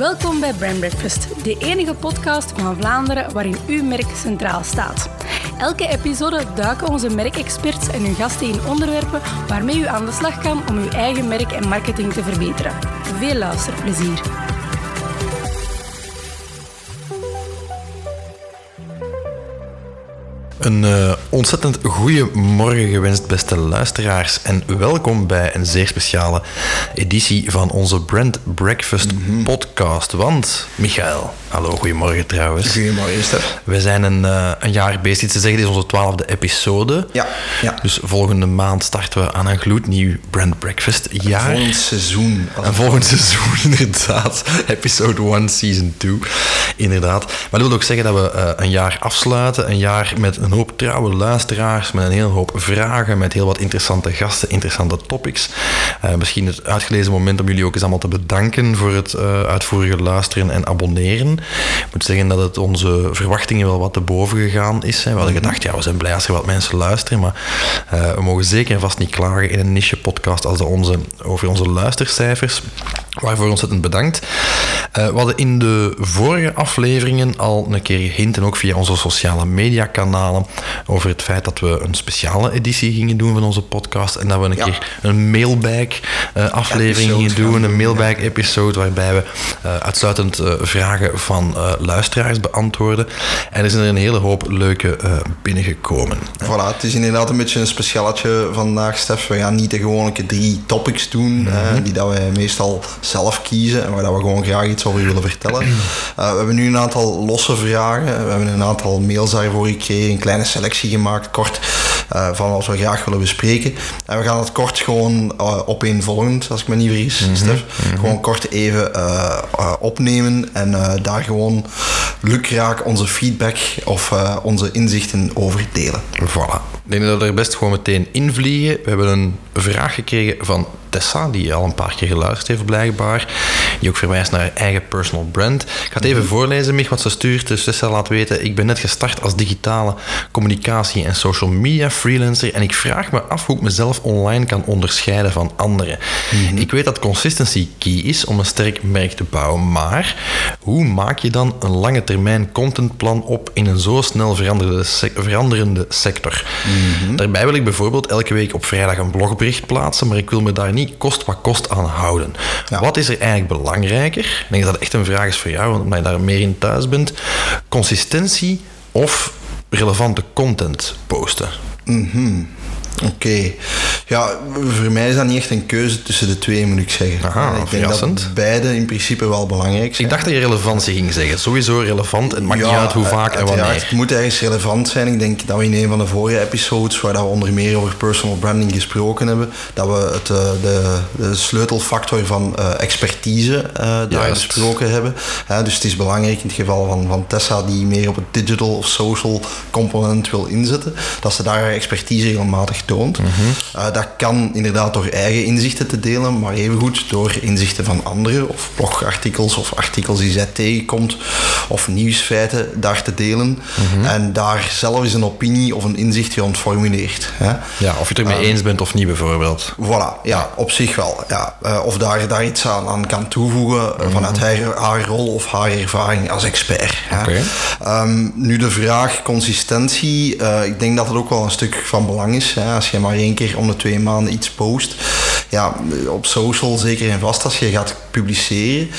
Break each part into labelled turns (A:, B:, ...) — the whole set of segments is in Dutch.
A: Welkom bij Brand Breakfast, de enige podcast van Vlaanderen waarin uw merk centraal staat. Elke episode duiken onze merkexperts en hun gasten in onderwerpen waarmee u aan de slag kan om uw eigen merk en marketing te verbeteren. Veel luisterplezier.
B: Een uh, ontzettend goede morgen gewenst, beste luisteraars. En welkom bij een zeer speciale editie van onze Brand Breakfast mm -hmm. podcast. Want, Michael, hallo, goedemorgen trouwens.
C: Goedemorgen, Stef.
B: We zijn een, uh, een jaar bezig te zeggen. Dit is onze twaalfde episode.
C: Ja, ja.
B: Dus volgende maand starten we aan een gloednieuw Brand Breakfast jaar. Een
C: volgend seizoen.
B: Een volgend seizoen, inderdaad. Episode 1, season 2. Inderdaad. Maar dat wil ook zeggen dat we uh, een jaar afsluiten. Een jaar met een hoop trouwe luisteraars, met een heel hoop vragen, met heel wat interessante gasten, interessante topics. Uh, misschien het uitgelezen moment om jullie ook eens allemaal te bedanken voor het uh, uitvoerige luisteren en abonneren. Ik moet zeggen dat het onze verwachtingen wel wat te boven gegaan is. Hè. We hadden gedacht, ja, we zijn blij als er wat mensen luisteren, maar uh, we mogen zeker en vast niet klagen in een niche podcast als de onze over onze luistercijfers. Waarvoor ontzettend bedankt. Uh, we hadden in de vorige afleveringen al een keer gehint, en ook via onze sociale media kanalen, over het feit dat we een speciale editie gingen doen van onze podcast. En dat we een ja. keer een mailbag uh, aflevering gingen doen, een mailbag episode, waarbij we uh, uitsluitend vragen van luisteraars beantwoorden. En er zijn er een hele hoop leuke binnengekomen.
C: Voilà, het is inderdaad een beetje een specialetje vandaag, Stef. We gaan niet de gewone drie topics doen, mm -hmm. die dat wij meestal zelf kiezen en waar dat we gewoon graag iets over willen vertellen. Uh, we hebben nu een aantal losse vragen. We hebben een aantal mails daarvoor gekregen, een kleine selectie gemaakt, kort, uh, van wat we graag willen bespreken. En we gaan het kort gewoon uh, opeenvolgend, als ik me niet vergis, mm -hmm. Stef. Mm -hmm. Gewoon kort even opnemen en daar gewoon lukraak onze feedback of onze inzichten over delen.
B: Voilà. Ik denk dat we er best gewoon meteen invliegen. We hebben een vraag gekregen van Tessa, die al een paar keer geluisterd heeft blijkbaar. Die ook verwijst naar haar eigen personal brand. Ik ga het even voorlezen, Mich, wat ze stuurt. Dus Tessa laat weten, ik ben net gestart als digitale communicatie en social media freelancer en ik vraag me af hoe ik mezelf online kan onderscheiden van anderen. Mm -hmm. Ik weet dat consistency key is om een sterk merk te bouwen, maar hoe maak je dan een lange termijn contentplan op in een zo snel veranderende, sec veranderende sector? Mm -hmm. Daarbij wil ik bijvoorbeeld elke week op vrijdag een blogbericht plaatsen, maar ik wil me daar niet kost wat kost aan houden. Ja. Wat is er eigenlijk belangrijker? Ik denk dat dat echt een vraag is voor jou, omdat je daar meer in thuis bent. Consistentie of relevante content posten?
C: Mm -hmm. Oké. Okay. Ja, voor mij is dat niet echt een keuze tussen de twee, moet ik zeggen.
B: Aha,
C: ik denk
B: verrassend.
C: dat beide in principe wel belangrijk zijn.
B: Ik dacht dat je relevantie ging zeggen. Sowieso relevant. Het maakt ja, niet uit hoe vaak en wanneer.
C: Het moet ergens relevant zijn. Ik denk dat we in een van de vorige episodes, waar dat we onder meer over personal branding gesproken hebben, dat we het, de, de sleutelfactor van uh, expertise uh, daar Juist. besproken hebben. Dus het is belangrijk in het geval van, van Tessa, die meer op het digital of social component wil inzetten, dat ze daar haar expertise regelmatig Mm -hmm. uh, dat kan inderdaad door eigen inzichten te delen, maar evengoed door inzichten van anderen, of blogartikels of artikels die zij tegenkomt, of nieuwsfeiten daar te delen. Mm -hmm. En daar zelf eens een opinie of een inzicht rond formuleert. Hè.
B: Ja, of je het ermee uh, eens bent of niet, bijvoorbeeld.
C: Voilà, ja, op zich wel. Ja. Uh, of daar, daar iets aan, aan kan toevoegen mm -hmm. vanuit haar, haar, rol of haar ervaring als expert.
B: Okay.
C: Um, nu de vraag consistentie, ik denk dat het ook wel een stuk van belang is. Hè. Als je maar één keer om de twee maanden iets post. Ja, op social zeker en vast als je gaat publiceren.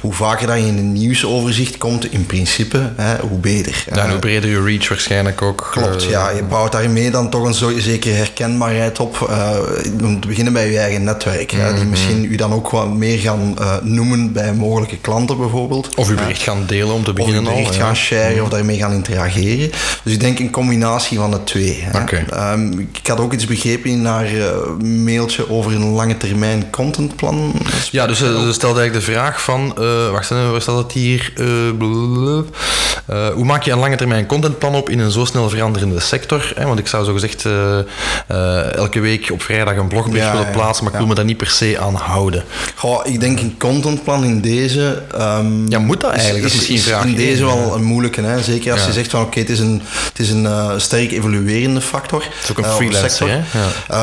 C: Hoe vaker dat je in een nieuwsoverzicht komt, in principe, hè, hoe beter.
B: Ja, en hoe breder je reach waarschijnlijk ook.
C: Klopt, uh, ja. Je bouwt daarmee dan toch een zo, zekere herkenbaarheid op. Uh, om te beginnen bij je eigen netwerk. Mm -hmm. Die misschien u dan ook wat meer gaan uh, noemen bij mogelijke klanten bijvoorbeeld.
B: Of uw bericht gaan delen om te beginnen
C: al. Of bericht
B: al,
C: gaan ja. sharen mm -hmm. of daarmee gaan interageren. Dus ik denk een combinatie van de twee.
B: Okay.
C: Um, ik had ook iets begrepen in haar mailtje over een lange termijn contentplan.
B: Ja, dus ze stelde eigenlijk de vraag van, uh, wacht even, waar staat het hier? Uh, Uh, hoe maak je een lange termijn contentplan op in een zo snel veranderende sector? Hè? Want ik zou zo gezegd elke week op vrijdag een blogbericht
C: Ja,
B: willen plaatsen, maar ik wil me daar niet per se aan houden.
C: Goh, ik denk een contentplan in deze... ehm,
B: Ja, moet dat eigenlijk? Dat is misschien vraag
C: in deze wel een moeilijke. Hè? Zeker als
B: Ja.
C: je zegt van oké, het is een, het is een eh, sterk evoluerende factor.
B: is ook een
C: eh, of
B: freelancer,
C: sector.
B: hè?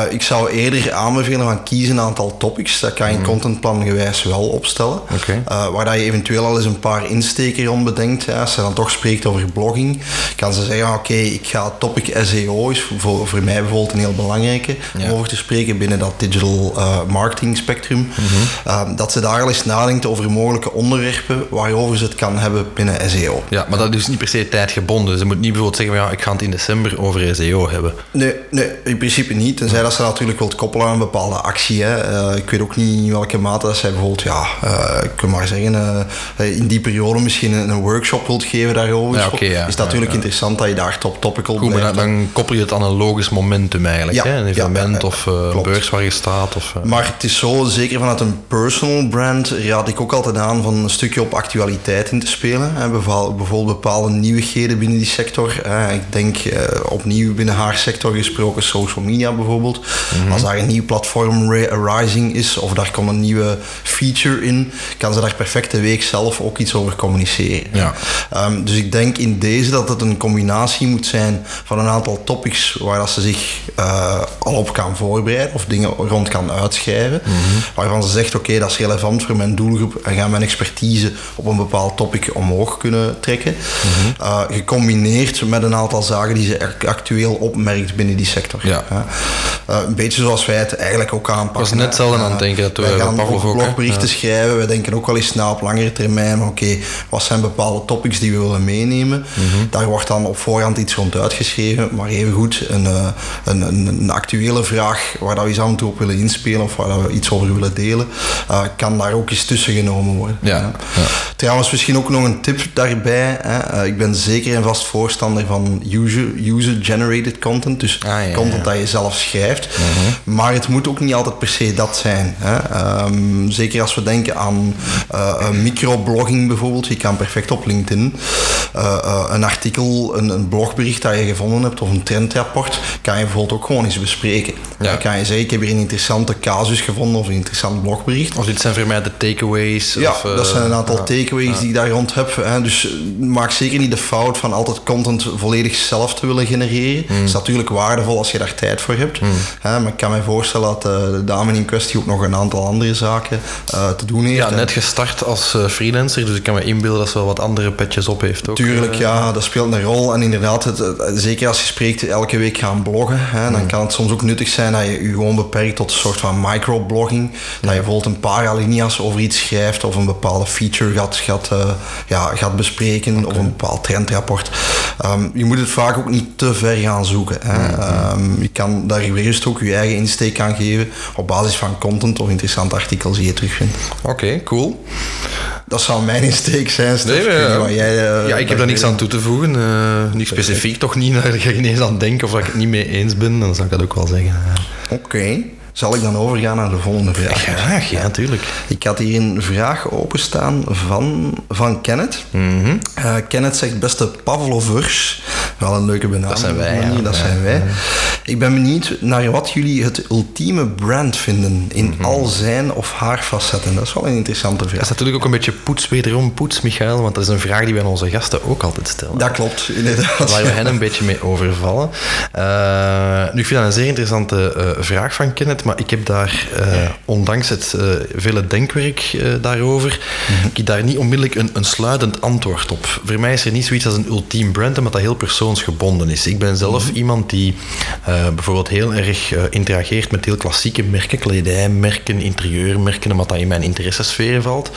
C: Eh, ik zou eerder aanbevelen van kies een aantal topics. Dat kan je contentplan gewijs wel opstellen. Eh, waar dat je eventueel al eens een paar insteken rond bedenkt. Ja, als je dan toch spreekt over blogging, kan ze zeggen: oké, ik ga topic SEO is voor, voor mij bijvoorbeeld een heel belangrijke
B: Ja.
C: om over te spreken binnen dat digital eh, marketing spectrum.
B: Mhm.
C: Eh, dat ze daar al eens nadenkt over mogelijke onderwerpen waarover ze het kan hebben binnen SEO.
B: Ja, maar dat is niet per se tijdgebonden. Ze moet niet bijvoorbeeld zeggen, ja, ik ga het in december over SEO hebben.
C: Nee, nee, in principe niet. Tenzij dat ze natuurlijk wilt koppelen aan een bepaalde actie. Hè. Eh, ik weet ook niet in welke mate dat zij bijvoorbeeld, ja, eh, ik kan maar zeggen, eh, in die periode misschien een, een workshop wilt geven daarover.
B: Ja,
C: is het natuurlijk
B: Ja,
C: interessant dat je daar top topical
B: Goed, maar
C: blijft.
B: dan, dan koppel je het aan een logisch momentum eigenlijk. Hè? Een evenement of een beurs waar je staat. Of,
C: Maar het is zo, zeker vanuit een personal brand, raad ik ook altijd aan van een stukje op actualiteit in te spelen. Hè. Bijvoorbeeld bepaalde nieuwigheden binnen die sector. Ik denk opnieuw binnen haar sector gesproken, social media bijvoorbeeld.
B: Mhm.
C: Als daar een nieuw platform ra- rising is of daar komt een nieuwe feature in, kan ze daar perfect de week zelf ook iets over communiceren.
B: Ja.
C: Ehm, dus ik denk in deze dat het een combinatie moet zijn van een aantal topics waar dat ze zich eh, al op kan voorbereiden of dingen rond kan uitschrijven. Waarvan ze zegt, oké, dat is relevant voor mijn doelgroep en ga mijn expertise op een bepaald topic omhoog kunnen trekken. Eh, gecombineerd met een aantal zaken die ze ac- actueel opmerkt binnen die sector.
B: Ja.
C: Eh, een beetje zoals wij het eigenlijk ook aanpakken.
B: was net hetzelfde aan het denken, dat we-
C: gaan ook blogberichten schrijven. We denken ook wel eens na op langere termijn. Oké, wat zijn bepaalde topics die we willen meenemen?
B: Mhm.
C: Daar wordt dan op voorhand iets rond uitgeschreven. Maar evengoed een, eh, een, een, een actuele vraag waar dat we eens af en toe op willen inspelen of waar dat we iets over willen delen, eh, kan daar ook eens tussen genomen worden.
B: Ja, ja.
C: Trouwens, misschien ook nog een tip daarbij. Hè. Eh, ik ben zeker en vast voorstander van user- user-generated content. Dus
B: Ah, ja, Mhm.
C: content dat je zelf schrijft. Maar het moet ook niet altijd per se dat zijn. Hè. Ehm, zeker als we denken aan een microblogging bijvoorbeeld. Je kan perfect op LinkedIn eh, eh, een artikel, een, een blogbericht dat je gevonden hebt of een trendrapport, kan je bijvoorbeeld ook gewoon eens bespreken.
B: Ja.
C: Dan kan je zeggen, ik heb hier een interessante casus gevonden of een interessant blogbericht.
B: Of dit zijn voor mij de takeaways.
C: Ja,
B: of,
C: dat zijn een aantal
B: ja.
C: takeaways die ik daar rond heb. Hè. Dus maak zeker niet de fout van altijd content volledig zelf te willen genereren. Het is natuurlijk waardevol als je daar tijd voor hebt. Hè, maar ik kan me voorstellen dat de dame in kwestie ook nog een aantal andere zaken eh, te doen heeft.
B: Ja, net gestart als eh, freelancer, dus ik kan me inbeelden dat ze wel wat andere petjes op heeft ook.
C: Tuurlijk,
B: eh.
C: ja, dat speelt een rol. En inderdaad, het, zeker als je spreekt elke week gaan bloggen, hè,
B: Hmm.
C: dan kan het soms ook nuttig zijn dat je je gewoon beperkt tot een soort van microblogging. Dat je bijvoorbeeld een paar alinea's over iets schrijft of een bepaalde feature gaat, gaat, ja, gaat bespreken of een bepaald trendrapport. Ehm, je moet het vaak ook niet te ver gaan zoeken. Hè.
B: Hmm,
C: Ehm, je kan daar gerust ook je eigen insteek aan geven op basis van content of interessante artikels die je terugvindt.
B: Oké, cool.
C: Dat zou mijn insteek zijn, Stef.
B: Nee,
C: wat jij, eh,
B: ja, ik heb daar niks aan toe te voegen. eh, niet specifiek, toch niet. Daar ga ik niet eens aan denken of dat ik het niet mee eens ben. Dan zou ik dat ook wel zeggen.
C: Oké, zal ik dan overgaan naar de volgende vraag?
B: Graag, ja, natuurlijk.
C: Ik had hier een vraag openstaan van, van Kenneth. Eh, Kenneth zegt, beste Pavlovers, wel een leuke benaming.
B: Dat zijn wij, ja.
C: Dat
B: Ja.
C: zijn wij. Ik ben benieuwd naar wat jullie het ultieme brand vinden in
B: Mhm.
C: al zijn of haar facetten. Dat is wel een interessante
B: Dat
C: vraag.
B: is natuurlijk ook een beetje poets, wederom poets, Michael. Want dat is een vraag die wij aan onze gasten ook altijd stellen.
C: Dat klopt, inderdaad.
B: Waar we hen een beetje mee overvallen. Eh, nu, ik vind dat een zeer interessante eh, vraag van Kenneth, maar ik heb daar, eh, ondanks het eh, vele denkwerk eh, daarover, ik heb daar niet onmiddellijk een, een sluitend antwoord op. Voor mij is er niet zoiets als een ultiem brand, omdat dat heel persoonsgebonden is. Ik ben zelf iemand die eh, bijvoorbeeld heel erg eh, interageert met heel klassieke merken, kledijmerken, interieurmerken, omdat dat in mijn interessesfeer valt.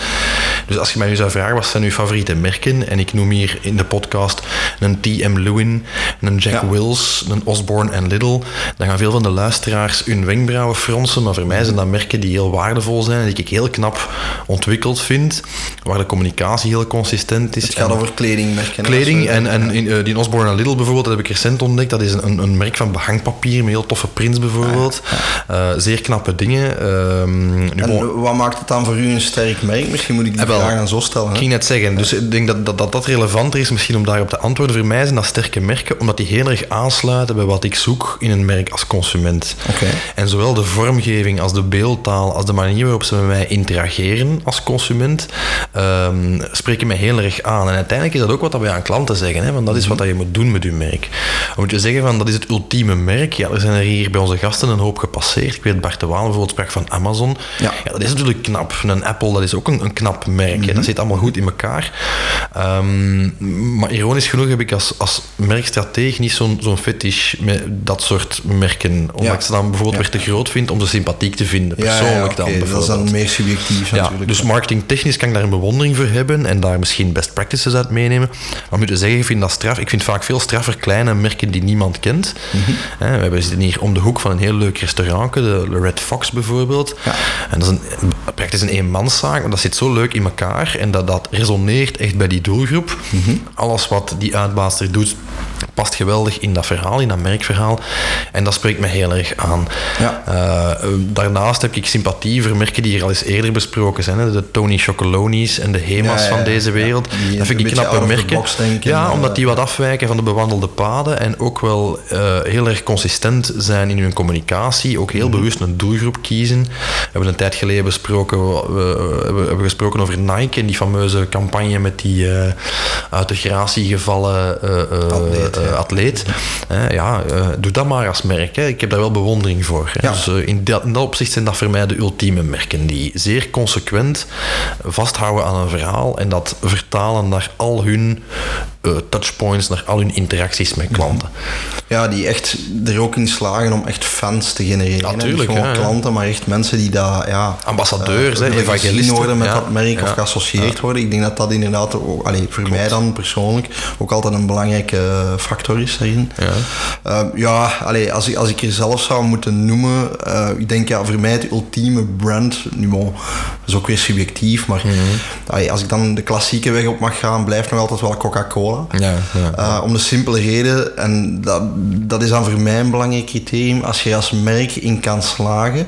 B: Dus als je mij nu zou vragen, wat zijn uw favoriete merken? En ik noem hier in de podcast een T.M. Lewin, een Jack
C: Ja.
B: Wills, een Osborne en Lidl. Dan gaan veel van de luisteraars hun wenkbrauwen fronsen, maar voor mij zijn dat merken die heel waardevol zijn, die ik heel knap ontwikkeld vind, waar de communicatie heel consistent is.
C: Het gaat
B: En-
C: over kledingmerken.
B: Kleding en, en in, eh, die Osborne en Lidl bijvoorbeeld, dat heb ik recent ontdekt. Dat is een, een merk van behangpapier met heel toffe prints bijvoorbeeld. Uh, zeer knappe dingen. Ehm, nu
C: en
B: bon-
C: wat maakt het dan voor u een sterk merk? Misschien moet ik die
B: Eh, wel,
C: vraag aan zo stellen.
B: Ik ging net zeggen, dus ik denk dat dat, dat dat relevanter is misschien om daarop te antwoorden. Voor mij zijn dat sterke merken, omdat die heel erg aansluiten bij wat ik zoek in een merk als consument. En zowel de vormgeving als de beeldtaal, als de manier waarop ze met mij interageren als consument, ehm, spreken mij heel erg aan. En uiteindelijk is dat ook wat wij aan klanten zeggen, hè, want dat is wat dat je moet doen met je merk. Dan moet je zeggen van, dat is het ultieme merk. Ja, er zijn er hier bij onze gasten een hoop gepasseerd. Ik weet, Bart de Waal bijvoorbeeld sprak van Amazon.
C: Ja.
B: dat is natuurlijk knap. Een Apple, dat is ook een, een knap merk. Dat zit allemaal goed in elkaar. Ehm, maar ironisch genoeg heb ik als, als merkstratege niet zo'n zo'n fetish met dat soort merken. Omdat
C: Ja.
B: ik ze dan bijvoorbeeld
C: Ja.
B: weer te groot vind om ze sympathiek te vinden.
C: Ja, ja,
B: Persoonlijk
C: oké,
B: dan
C: Dat is dan meer subjectief
B: Ja,
C: natuurlijk.
B: dus marketingtechnisch kan ik daar een bewondering voor hebben en daar misschien best practices uit meenemen. Maar moet je zeggen, ik vind dat straf. Ik vind vaak veel straffer kleine merken die niemand kent.
C: Mhm.
B: Hè, we hebben- zitten hier om de hoek van een heel leuk restaurant, de Red Fox bijvoorbeeld.
C: Ja.
B: En dat is een, praktisch een eenmanszaak, maar dat zit zo leuk in elkaar en dat, dat resoneert echt bij die doelgroep.
C: Mhm.
B: Alles wat die uitbaatster doet, past geweldig in dat verhaal, in dat merkverhaal. En dat spreekt me heel erg aan.
C: Ja.
B: Eh, daarnaast heb ik sympathie voor merken die hier al eens eerder besproken zijn. Hè? De Tony Chocolonies en de Hema's
C: Ja, ja,
B: van deze wereld.
C: die
B: dat vind ik knappe merken.
C: box.
B: Ja,
C: Eh,
B: omdat die wat afwijken van de bewandelde paden en ook wel eh, heel erg consistent zijn in hun communicatie. Ook heel
C: Mhm.
B: bewust een doelgroep kiezen. We hebben een tijd geleden besproken, we, we hebben, hebben gesproken over Nike en die fameuze campagne met die eh, uit de gratie gevallen eh,
C: Atleet,
B: eh,
C: ja.
B: Eh, ja, doe dat maar als merk. Hè. Ik heb daar wel bewondering voor. Hè.
C: Ja.
B: Dus in, dat, in dat opzicht zijn dat voor mij de ultieme merken die zeer consequent vasthouden aan een verhaal en dat vertalen naar al hun touchpoints, naar al hun interacties met klanten.
C: Ja, die echt er ook in slagen om echt fans te genereren.
B: Natuurlijk,
C: gewoon
B: ja,
C: klanten, maar echt mensen die daar, ja...
B: Ambassadeurs, hè,
C: gezien
B: evangelisten.
C: worden met
B: Ja,
C: dat merk of geassocieerd worden. Ik denk dat dat inderdaad, allee, voor mij dan persoonlijk, ook altijd een belangrijke factor is daarin.
B: Ja.
C: Eh, ja, allee, als, ik, als ik er zelf zou moeten noemen, eh, ik denk ja, voor mij het ultieme brand, nu bon, is ook weer subjectief, maar
B: Mhm.
C: allee, als ik dan de klassieke weg op mag gaan, blijft nog altijd wel Coca-Cola.
B: Ja, ja.
C: Uh, om de simpele reden, en dat, dat is dan voor mij een belangrijk criterium, als je als merk in kan slagen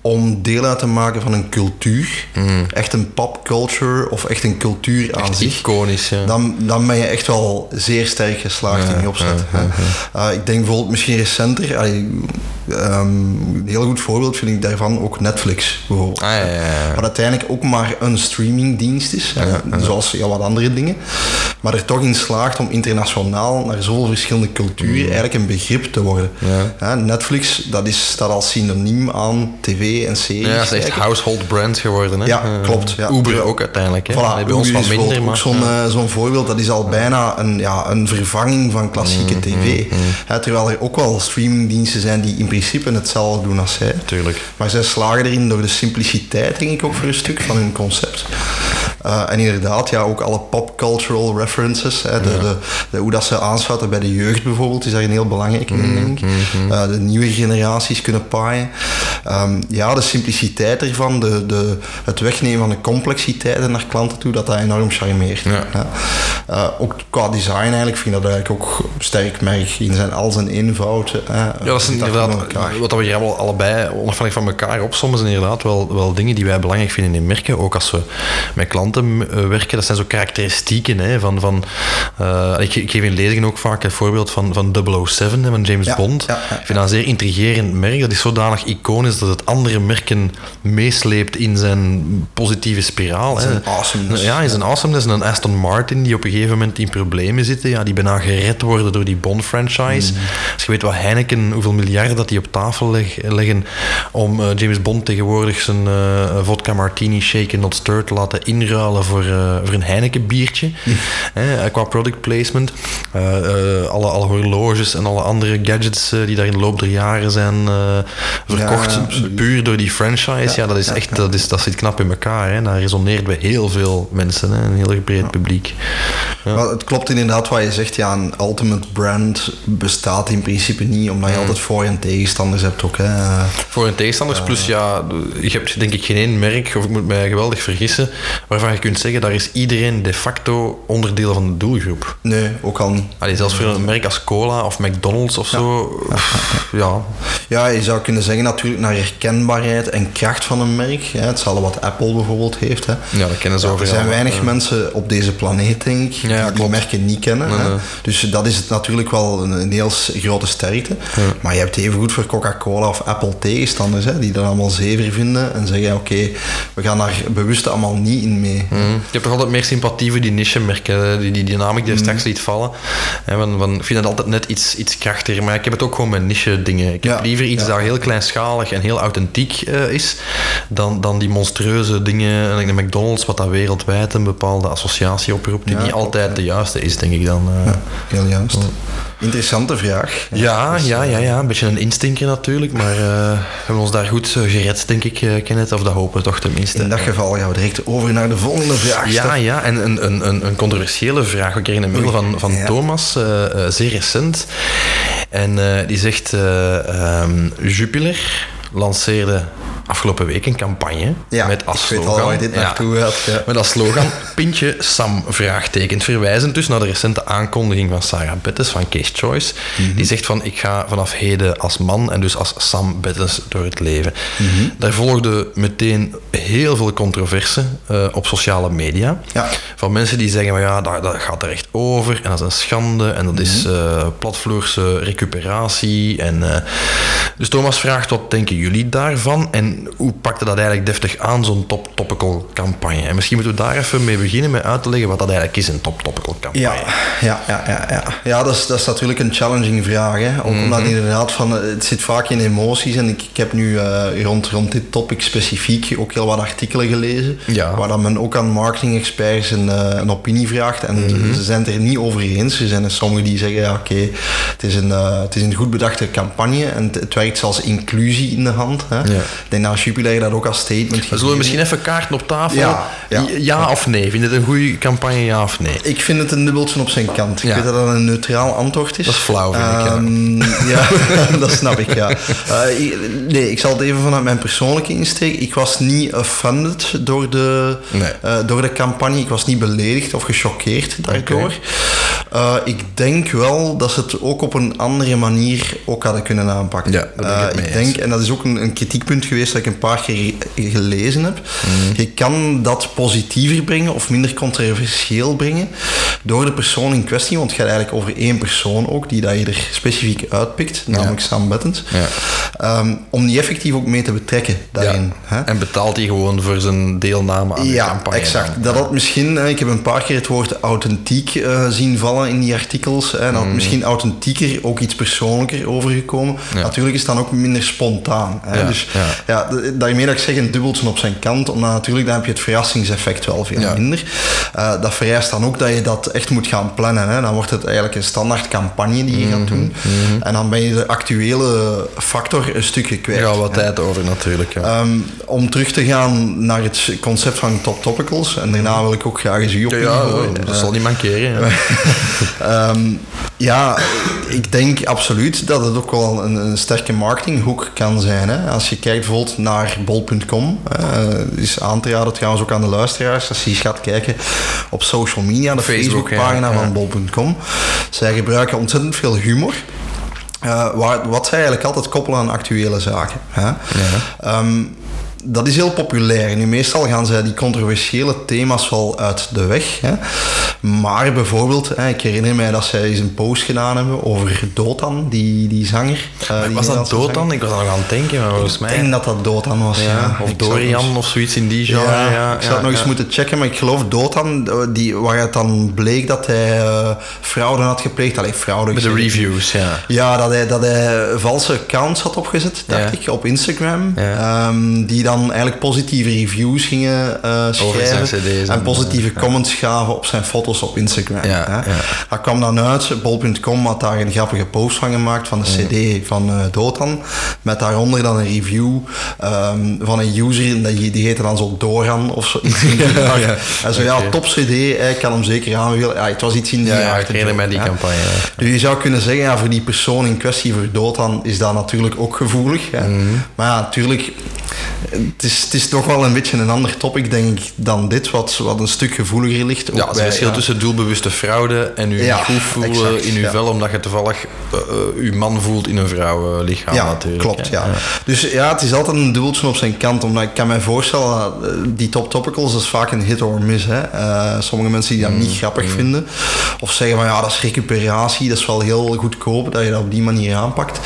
C: om deel uit te maken van een cultuur, echt een popculture of echt een cultuur aan
B: Echt
C: zich,
B: iconisch. Ja.
C: dan, dan ben je echt wel zeer sterk geslaagd opzet. Uh, ik denk bijvoorbeeld misschien recenter, allee, ehm, een heel goed voorbeeld vind ik daarvan ook Netflix bijvoorbeeld.
B: Ah.
C: Wat uiteindelijk ook maar een streamingdienst is, zoals ja, wat andere dingen. Maar er toch in slaagt om internationaal naar zoveel verschillende culturen eigenlijk een begrip te worden.
B: Mm. Ja.
C: Netflix, dat is, staat als synoniem aan tv en series.
B: Ja, dat is echt
C: eigenlijk.
B: household brand geworden. Hè?
C: Ja,
B: Eh,
C: klopt, ja.
B: Uber ook uiteindelijk. Hè?
C: Voilà,
B: bij ons
C: Uber is
B: minder, maar...
C: ook zo'n eh, zo'n voorbeeld. Dat is al bijna een, ja, een vervanging van
B: Mm,
C: klassieke tv. Hè, terwijl er ook wel streamingdiensten zijn die in principe hetzelfde doen als zij.
B: Tuurlijk.
C: Maar zij slagen erin door de simpliciteit, denk ik ook voor een stuk, van hun concept. Eh, en inderdaad, ja, ook alle popcultural references. Hè, de, de, de- hoe dat ze aansluiten bij de jeugd bijvoorbeeld, is daar een heel belangrijk in, denk ik. Eh, de nieuwe generaties kunnen paaien. Ehm, ja, de simpliciteit ervan, de, de, het wegnemen van de complexiteiten naar klanten toe, dat dat enorm charmeert.
B: Ja.
C: Ja. Eh, ook qua design eigenlijk vind ik dat eigenlijk ook sterk merk in zijn al zijn eenvoud.
B: Ja, dat
C: zit
B: inderdaad, wat we hier allemaal allebei onafhankelijk van elkaar opzommen, zijn inderdaad wel, wel dingen die wij belangrijk vinden in merken. Ook als we met klanten eh, werken, dat zijn zo karakteristieken hè, van... van eh, ik, ik geef in lezingen ook vaak het voorbeeld van, van 007, hè, van James
C: Ja,
B: Bond.
C: ja, ja.
B: Ik vind dat een zeer intrigerend merk. Dat is zodanig iconisch dat het andere merken meesleept in zijn positieve spiraal. hè.
C: Zijn awesomeness.
B: Ja, in zijn awesomeness. En een Aston Martin die op een gegeven moment in problemen zitten, ja, die bijna gered worden door die Bond-franchise.
C: Mm.
B: Als je weet wat Heineken, hoeveel miljarden dat die op tafel leg- leggen om eh, James Bond tegenwoordig zijn vodka martini shake not stirred te laten inruilen voor, eh, voor een Heineken biertje.
C: Mm.
B: Hè, qua product placement. Eh, eh, alle, alle horloges en alle andere gadgets eh, die daar in de loop der jaren zijn eh, verkocht,
C: Ja,
B: puur door die franchise. Ja, dat is echt, dat, is, dat zit knap in elkaar. Hè. Dat resoneert bij heel veel mensen, hè. een heel breed publiek. Ja.
C: Maar het klopt inderdaad wat je zegt. Ja, een ultimate brand bestaat in principe niet, omdat
B: Mm.
C: je altijd voor- en tegenstanders hebt ook. Hè.
B: Voor een tegenstanders, plus ja, je hebt denk ik geen één merk, of ik moet mij geweldig vergissen, waarvan je kunt zeggen, daar is iedereen de facto onderdeel van de doelgroep.
C: Nee, ook al.
B: Allee, zelfs voor een merk als cola of McDonald's of zo. Ja.
C: Ja, je zou kunnen zeggen natuurlijk naar herkenbaarheid en kracht van een merk. Hè. Hetzelfde wat Apple bijvoorbeeld heeft. Hè.
B: Ja, dat kennen ze
C: Ja, er zijn weinig
B: Ja.
C: mensen op deze planeet, denk ik, die die
B: klopt.
C: merken niet kennen.
B: Nee,
C: hè.
B: nee.
C: Dus dat is het natuurlijk wel een, een heel grote sterkte. Maar je hebt even goed voor Coca-Cola of Apple tegenstanders, hè, die dat allemaal zever vinden en zeggen, oké, we gaan daar bewust allemaal niet in mee.
B: Mhm. Je hebt toch altijd meer sympathie voor die niche-merken, die, die dynamiek die er straks liet vallen. Hè, van, van, ik vind het altijd net iets, iets krachtiger, maar ik heb het ook gewoon met niche-dingen. Ik heb liever iets
C: ja.
B: dat heel kleinschalig en heel authentiek eh, is, dan, dan die monstrueuze dingen, like de McDonald's, wat dat wereldwijd een bepaalde associatie oproept, die
C: Ja,
B: niet altijd de juiste is, denk ik dan. eh.
C: Heel juist. Interessante vraag.
B: Ja,
C: Dus,
B: ja, ja, ja, een beetje een instinker natuurlijk, maar eh, we hebben ons daar goed eh, gered, denk ik, eh, Kenneth, of dat hopen we toch tenminste.
C: In dat geval gaan we direct over naar de volgende vraag.
B: Ja, ja, en een, een, een, een controversiële vraag. We kregen een mail van, van
C: ja.
B: Thomas, eh, eh, zeer recent. En eh, die zegt, eh, ehm, Jupiler lanceerde afgelopen week een campagne
C: Ja,
B: met als
C: ik weet al
B: slogan...
C: dit
B: Ja.
C: naartoe gaat. Ja.
B: Met als slogan Pintje Sam vraagtekent. Verwijzend dus naar de recente aankondiging van Sarah Bettes van Case Choice.
C: Mhm.
B: Die zegt van ik ga vanaf heden als man en dus als Sam Bettes door het leven.
C: Mhm.
B: Daar volgde meteen heel veel controverse eh, op sociale media.
C: Ja.
B: Van mensen die zeggen, maar ja, dat, dat gaat er echt over en dat is een schande en dat is
C: Mhm.
B: eh, platvloerse recuperatie. En, eh, dus Thomas vraagt, wat denken jullie daarvan? En hoe pakte dat eigenlijk deftig aan, zo'n top topical campagne? En misschien moeten we daar even mee beginnen met uit te leggen wat dat eigenlijk is, een top topical campagne.
C: Ja, ja, ja, ja, ja. ja dat, is, dat is natuurlijk een challenging vraag. Hè? Ook
B: Mhm.
C: omdat inderdaad van, eh, het zit vaak in emoties. En ik, ik heb nu eh, rond, rond dit topic specifiek ook heel wat artikelen gelezen.
B: Ja.
C: Waar dan men ook aan marketing-experts een, eh, een opinie vraagt. En
B: Mhm.
C: ze zijn het er niet over eens. Er zijn er sommigen die zeggen, ja, oké, het, is een, het is een goed bedachte campagne. En het, het werkt zelfs inclusie in de hand. Hè? Ik dat Jupiler dat ook als statement
B: We zullen
C: gegeven
B: misschien even kaarten op tafel.
C: Ja, ja.
B: ja of nee? Vind je het een goede campagne, ja of nee?
C: Ik vind het een dubbeltje op zijn kant. Ik
B: Ja.
C: weet dat dat een neutraal antwoord is.
B: Dat is flauw, vind ik, ja.
C: Ehm, ja, dat snap ik, ja. Eh, ik- nee, ik zal het even vanuit mijn persoonlijke insteek. Ik was niet offended door de,
B: Nee.
C: eh, door de campagne. Ik was niet beledigd of gechoqueerd daardoor. Eh, ik denk wel dat ze het ook op een andere manier ook hadden kunnen aanpakken.
B: Ja, ben ik
C: ik denk, en dat is ook een, een kritiekpunt geweest dat ik een paar keer ge- gelezen heb.
B: Mhm.
C: Je kan dat positiever brengen of minder controversieel brengen door de persoon in kwestie, want het gaat eigenlijk over één persoon ook, die dat je er specifiek uitpikt, namelijk Sam Bettens,
B: Ja.
C: Ehm, om die effectief ook mee te betrekken daarin. hè.
B: En betaalt hij gewoon voor zijn deelname aan de
C: Ja,
B: campagne.
C: exact.
B: dan?
C: Dat had misschien, ik heb een paar keer het woord authentiek eh, zien vallen in die artikels. En dat had misschien authentieker, ook iets persoonlijker overgekomen.
B: Mm. Ja.
C: Natuurlijk is het dan ook minder spontaan. Hè,
B: Ja,
C: dus
B: ja.
C: Ja. daarmee dat ik zeg een dubbeltje op zijn kant, omdat natuurlijk dan heb je het verrassingseffect wel veel
B: Ja.
C: minder. Eh, dat vereist dan ook dat je dat echt moet gaan plannen. Hè. Dan wordt het eigenlijk een standaard campagne die je
B: Mhm,
C: gaat doen. En dan ben je de actuele factor een stukje kwijt.
B: Gaat wat
C: hè.
B: tijd over natuurlijk. Ja.
C: Ehm, om terug te gaan naar het concept van top topicals, en daarna wil ik ook graag eens u op
B: ja, ja, dat zal niet mankeren. Ja.
C: Ja, ik denk absoluut dat het ook wel een, een sterke marketinghoek kan zijn. Hè? Als je kijkt bijvoorbeeld naar bol.com, eh, is aan te raden trouwens ook aan de luisteraars, als je eens gaat kijken op social media, de
B: Facebook,
C: Facebookpagina
B: ja, ja.
C: van bol.com. Zij gebruiken ontzettend veel humor. eh, waar, wat zij eigenlijk altijd koppelen aan actuele zaken. Hè? Ehm, dat is heel populair. Nu, meestal gaan zij die controversiële thema's wel uit de weg. Hè. Maar bijvoorbeeld, hè, ik herinner mij dat zij eens een post gedaan hebben over Dotan, die, die zanger. eh, die
B: was dat
C: zanger.
B: dan? Ik was al aan het denken, maar volgens
C: Ik
B: mij...
C: denk dat dat Dotan was, ja.
B: ja, of
C: Ik nog
B: Dorian of zoiets in die genre.
C: ja,
B: Ja,
C: ik zou het nog eens moeten checken, maar ik geloof Dotan, eh, die, waar het dan bleek dat hij eh, fraude had gepleegd. Allee, fraude.
B: Met de
C: ik
B: reviews, ja.
C: Ja, dat hij, dat hij valse accounts had opgezet, dacht ik, op Instagram. Ehm, die dan eigenlijk positieve reviews gingen eh, schrijven. en positieve comments gaven op zijn foto's op Instagram.
B: Ja,
C: hè.
B: ja.
C: Dat kwam dan uit, bol.com had daar een grappige post van gemaakt van de cd van eh Dotan. Met daaronder dan een review ehm, van een user, die, die heette dan zo Doran of zo. En zo, ja, top cd, ik kan hem zeker aanbevelen. Ja, het was iets in die
B: Ja, mij die
C: hè.
B: campagne.
C: Dus je zou kunnen zeggen, ja, voor die persoon in kwestie, voor Dotan, is dat natuurlijk ook gevoelig. Hè.
B: Mhm.
C: Maar ja, natuurlijk, het is, het is toch wel een beetje een ander topic, denk ik, dan dit, wat, wat een stuk gevoeliger ligt.
B: Ja, het
C: bij,
B: verschil
C: ja.
B: tussen doelbewuste fraude en u
C: Ja,
B: goed voelen
C: exact,
B: in
C: ja.
B: vel omdat je toevallig eh, eh, uw man voelt in een vrouwenlichaam
C: Ja,
B: natuurlijk.
C: klopt. Ja. Dus ja, het is altijd een dubbeltje op zijn kant. Omdat ik kan me voorstellen, eh, die top topicals, dat is vaak een hit or miss. Hè. Eh, sommige mensen die dat
B: Mm,
C: niet grappig vinden. Of zeggen van ja, dat is recuperatie, dat is wel heel goedkoop dat je dat op die manier aanpakt.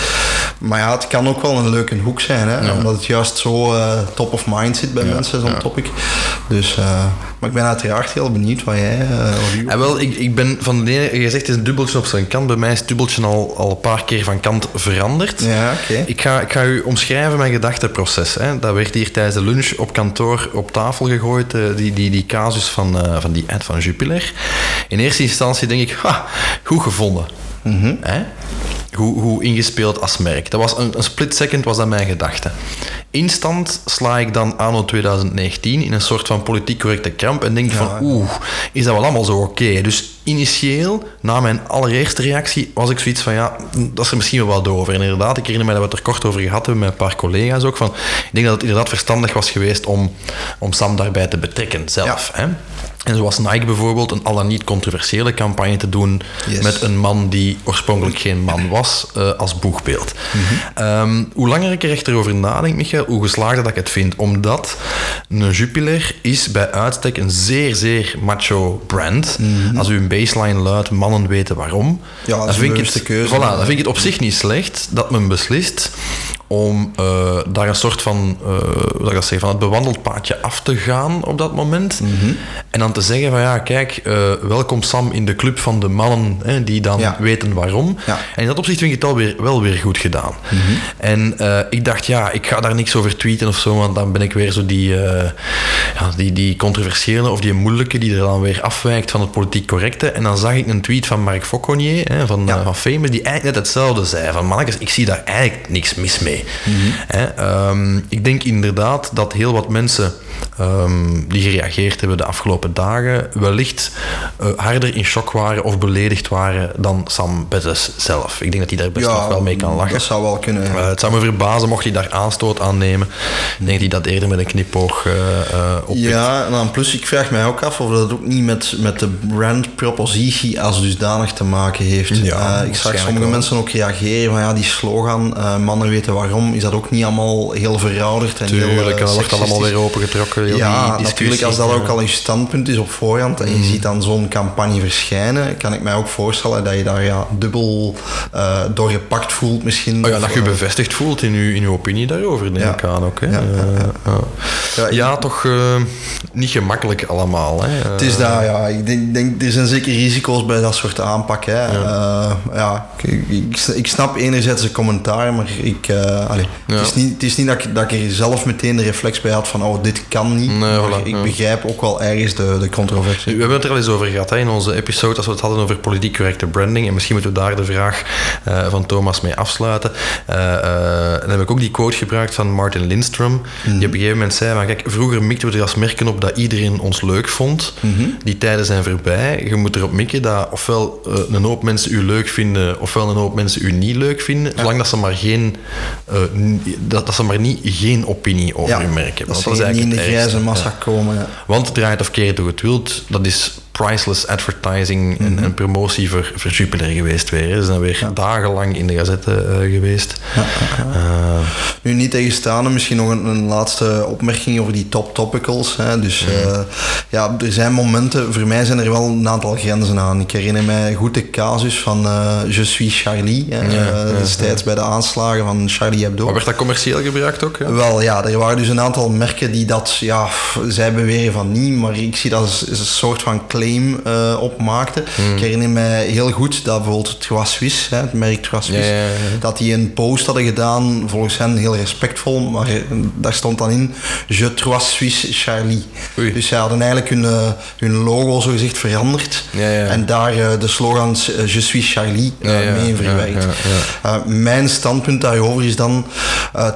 C: Maar ja, het kan ook wel een leuke hoek zijn. Hè, Omdat het juist zo eh, top of mind zit bij mensen, zo'n topic. Dus, eh, maar ik ben uiteraard heel benieuwd wat jij... eh, wat u-
B: En wel, ik, ik ben van de ene, je zegt het is een dubbeltje op zijn kant. Bij mij is het dubbeltje al, al een paar keer van kant veranderd.
C: Ja, oké.
B: Ik, ga, ik ga u omschrijven mijn gedachteproces. Hè. Dat werd hier tijdens de lunch op kantoor op tafel gegooid, die, die, die casus van, van die ad van Jupiler. In eerste instantie denk ik, ha, goed gevonden. Hè? Hoe, hoe ingespeeld als merk. Dat was een, een split second was dat mijn gedachte. Instant sla ik dan anno 2019 in een soort van politiek correcte kramp en denk van oeh, is dat wel allemaal zo oké? Dus initieel, na mijn allereerste reactie, was ik zoiets van ja, dat is er misschien wel wat over. En inderdaad, ik herinner me dat we het er kort over gehad hebben met een paar collega's ook. Van, ik denk dat het inderdaad verstandig was geweest om, om Sam daarbij te betrekken zelf. Hè? En zoals Nike bijvoorbeeld een al dan niet controversiële campagne te doen
C: Yes.
B: met een man die oorspronkelijk geen man was eh, als boegbeeld. Ehm, hoe langer ik er echt erover nadenk, Michael, hoe geslaagder dat ik het vind. Omdat een Jupiler is bij uitstek een zeer, zeer macho brand. Als u een baseline luidt, mannen weten waarom.
C: Ja, dat
B: vind ik het,
C: keuze.
B: Voilà, dan vind ik het op zich niet slecht dat men beslist om eh, daar een soort van, hoe zal ik dat zeggen, van het bewandeld paadje af te gaan op dat moment.
C: Mhm.
B: En dan te zeggen van ja, kijk, eh, welkom Sam in de club van de mannen hè, die dan
C: Ja.
B: weten waarom.
C: Ja. Mhm.
B: En in dat opzicht vind ik het alweer, wel weer goed gedaan. En eh, ik dacht, ja, ik ga daar niks over tweeten of zo, want dan ben ik weer zo die, ja, die, die controversiële of die moeilijke die er dan weer afwijkt van het politiek correcte. En dan zag ik een tweet van Marc Fauconnier hè, van, van Famous, die eigenlijk net hetzelfde zei. Van mannetjes, ik zie daar eigenlijk niks mis mee. Ehm, ik denk inderdaad dat heel wat mensen ehm, die gereageerd hebben de afgelopen dagen wellicht eh, harder in shock waren of beledigd waren dan Sam Bettes zelf. Ik denk dat hij daar best nog wel mee kan lachen.
C: Dat zou wel kunnen.
B: Eh, het zou me verbazen mocht hij daar aanstoot aan nemen. Ik denk dat hij dat eerder met een knipoog eh eh oppikt.
C: Ja, en dan plus, ik vraag mij ook af of dat ook niet met, met de brandpropositie als dusdanig te maken heeft.
B: Ja,
C: ik zag sommige
B: wel.
C: mensen ook reageren van ja, die slogan, mannen weten waarom, is dat ook niet allemaal heel verouderd en heel
B: Tuurlijk,
C: eh,
B: en dan wordt dat allemaal weer opengetrokken. Heel
C: Ja,
B: die
C: natuurlijk als dat ook al je standpunt is op voorhand en je
B: Mm.
C: ziet dan zo'n campagne verschijnen, kan ik mij ook voorstellen dat je daar ja, dubbel eh doorgepakt voelt misschien.
B: Oh ja, dat je
C: eh,
B: bevestigd voelt in uw, in uw opinie daarover, neem
C: Ja.
B: ik aan ook. Hè?
C: Ja, ja,
B: Eh, toch eh, niet gemakkelijk allemaal. Hè?
C: Het is dat, ja. Ik denk, denk, er zijn zeker risico's bij dat soort aanpak. Hè. Ja, ja ik, ik, ik snap enerzijds de commentaar, maar ik, eh, allee,
B: Ja.
C: het, is niet, het is niet dat ik, dat ik er zelf meteen de reflex bij had van, oh, dit kan niet.
B: Nee,
C: maar
B: voilà,
C: ik
B: ja.
C: begrijp ook wel ergens de, de controversie.
B: We hebben het er al eens over gehad hè, in onze episode, als we het hadden over politiek correcte branding. En misschien moeten we daar de vraag eh, van Thomas mee afsluiten. En dan heb ik ook die quote gebruikt van Martin Lindstrom. Die op een gegeven moment zei: van, Kijk, vroeger mikten we er als merken op dat iedereen ons leuk vond. Die tijden zijn voorbij. Je moet erop mikken dat ofwel een hoop mensen u leuk vinden, ofwel een hoop mensen u niet leuk vinden. Zolang dat ze maar geen, dat, dat ze maar niet geen opinie over uw merk hebben.
C: dat niet in
B: eigenlijk ergste.
C: Grijze massa komen.
B: Want draai het of keer het hoe het wilt, dat is priceless advertising en, en promotie voor, voor Jupiler geweest weer. Ze zijn weer dagenlang in de gazette eh, geweest. Eh,
C: Nu niet tegenstaande, misschien nog een, een laatste opmerking over die top topicals. Hè. Dus eh, ja, er zijn momenten, voor mij zijn er wel een aantal grenzen aan. Ik herinner mij goed de casus van Je suis Charlie,
B: Ja, ja,
C: destijds bij de aanslagen van Charlie Hebdo.
B: maar werd dat commercieel gebruikt ook? hè?
C: Wel ja, er waren dus een aantal merken die dat, ja, zij beweren van niet, maar ik zie dat als, als een soort van claim uh, op maakte. Ik herinner mij heel goed dat bijvoorbeeld het hè, het merk Trois
B: Ja,
C: dat die een post hadden gedaan, volgens hen heel respectvol, maar eh, daar stond dan in Je Trois Suisse Charlie.
B: Oei.
C: Dus zij hadden eigenlijk hun, eh, hun logo zo gezegd veranderd
B: Ja, ja.
C: en daar de slogan eh, Je suis Charlie mee verwerkt. mijn standpunt daarover is dan,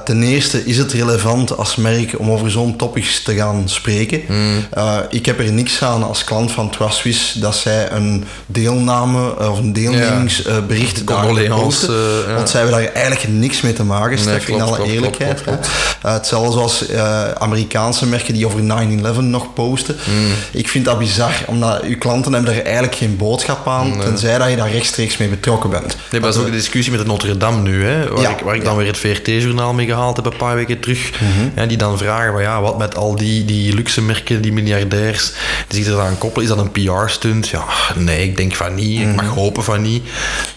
C: ten eerste is het relevant als merk om over zo'n topics te gaan spreken.
B: Hmm.
C: Ik heb er niks aan als klant van Trustwiss dat zij een deelname uh, of een deelnemingsbericht daar
B: Condoleance,
C: posten.
B: uh, ja.
C: Want zij hebben daar eigenlijk niks mee te maken,
B: Nee,
C: Stef, in alle
B: klopt,
C: eerlijkheid.
B: klopt,
C: Uh, hetzelfde uh, Amerikaanse merken die over 9-11 nog posten.
B: Hmm.
C: Ik vind dat bizar, omdat uw klanten hebben daar eigenlijk geen boodschap aan,
B: Nee.
C: tenzij dat je daar rechtstreeks mee betrokken bent.
B: Nee, maar dat is ook een discussie met de Notre Dame nu, hè, waar,
C: Ja,
B: ik, waar ik dan
C: ja.
B: weer het VRT-journaal mee gehaald heb een paar weken terug.
C: Mhm.
B: En die dan vragen, van, ja, wat met al die, die luxe merken, die miljardairs, die zich eraan koppelen, is dat een PR-stunt? Ja, nee, ik denk van niet. Ik mag
C: Mhm.
B: hopen van niet.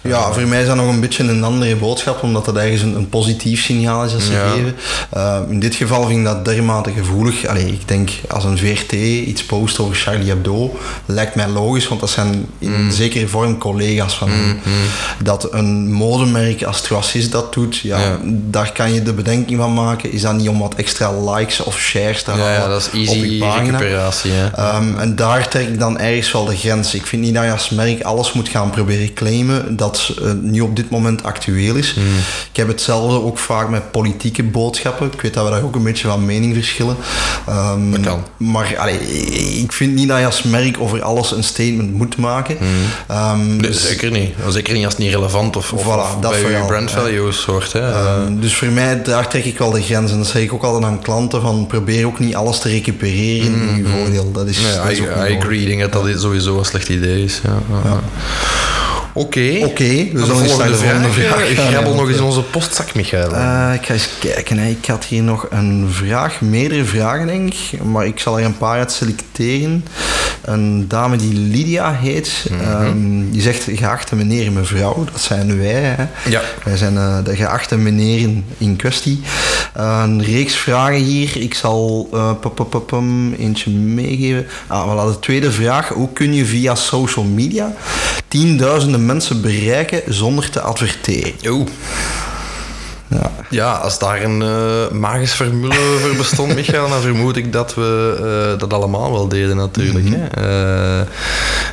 C: Ja, voor mij is dat nog een beetje een andere boodschap, omdat dat ergens een, een positief signaal is dat ze
B: Ja.
C: geven. Uh, in dit geval vind ik dat dermate gevoelig. Allee, ik denk als een VRT iets post over Charlie Hebdo, lijkt mij logisch, want dat zijn in
B: Mm.
C: zekere vorm collega's van hem. Dat een modemerk als Tracis dat doet, ja,
B: Ja.
C: daar kan je de bedenking van maken. Is dat niet om wat extra likes of shares te
B: Ja,
C: halen
B: ja, dat is
C: op
B: easy
C: je pagina?
B: recuperatie.
C: Um, en daar trek ik dan ergens wel de grens. Ik vind niet dat je als merk alles moet gaan proberen claimen dat uh, nu op dit moment actueel is.
B: Hmm.
C: Ik heb hetzelfde ook vaak met politieke boodschappen. Ik weet dat we daar ook een beetje van mening verschillen. Um,
B: Dat kan.
C: Maar allee, ik vind niet dat je als merk over alles een statement moet maken. Um,
B: Nee,
C: dus-
B: zeker niet. Zeker niet als het niet relevant of, of,
C: Voilà,
B: of
C: dat
B: bij je brand
C: ja.
B: values hoort. Hè.
C: Um, dus voor mij, daar trek ik wel de grens. En dat zeg ik ook altijd aan klanten, van probeer ook niet alles te recupereren in je voordeel. Dat is,
B: Nee,
C: dat is
B: I,
C: niet
B: agree. Ik denk dat dat sowieso een slecht idee is. Ja. Oké.
C: Oké,
B: volgende
C: naar de volgende
B: vraag. Ik grabbel nog eens in onze postzak, Michael.
C: Eh, ik ga eens kijken. Hè. Ik had hier nog een vraag, meerdere vragen denk ik, maar ik zal er een paar uit selecteren. Een dame die Lydia heet, ehm, die zegt geachte meneer en mevrouw, dat zijn wij. Hè.
B: Ja.
C: Wij zijn eh, de geachte meneren in kwestie. Een reeks vragen hier. Ik zal eh, pop, pop, pop, pom, eentje meegeven. Ah, voilà, de tweede vraag. Hoe kun je via social media tienduizenden mensen bereiken zonder te adverteren?
B: Oeh.
C: Ja.
B: Ja, als daar een magische formule voor bestond, Michael, dan vermoed ik dat we eh, dat allemaal wel deden natuurlijk.
C: Mhm.
B: hè. Eh,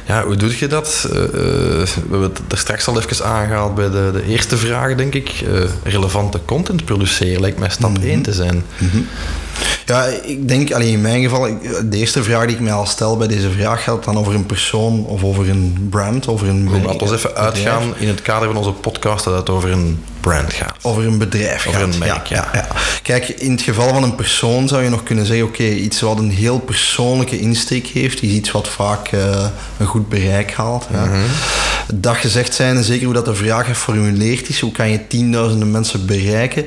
B: ja, hoe doe je dat? We hebben het er straks al even aangehaald bij de, de eerste vraag, denk ik. Relevante content produceren lijkt mij stap
C: Mhm.
B: 1 te zijn.
C: Ja, ik denk, alleen in mijn geval, de eerste vraag die ik mij al stel bij deze vraag gaat dan over een persoon of over een brand, over een
B: Goed, laten we even
C: bedrijf.
B: uitgaan in het kader van onze podcast dat het over een brand gaat.
C: Over een bedrijf
B: Over
C: gaat.
B: een merk,
C: ja, ja, ja. Kijk, in het geval van een persoon zou je nog kunnen zeggen, oké, iets wat een heel persoonlijke insteek heeft, is iets wat vaak eh, een goed bereik haalt. Ja.
B: Mhm.
C: Dat gezegd zijn, zeker hoe dat de vraag geformuleerd is, hoe kan je tienduizenden mensen bereiken?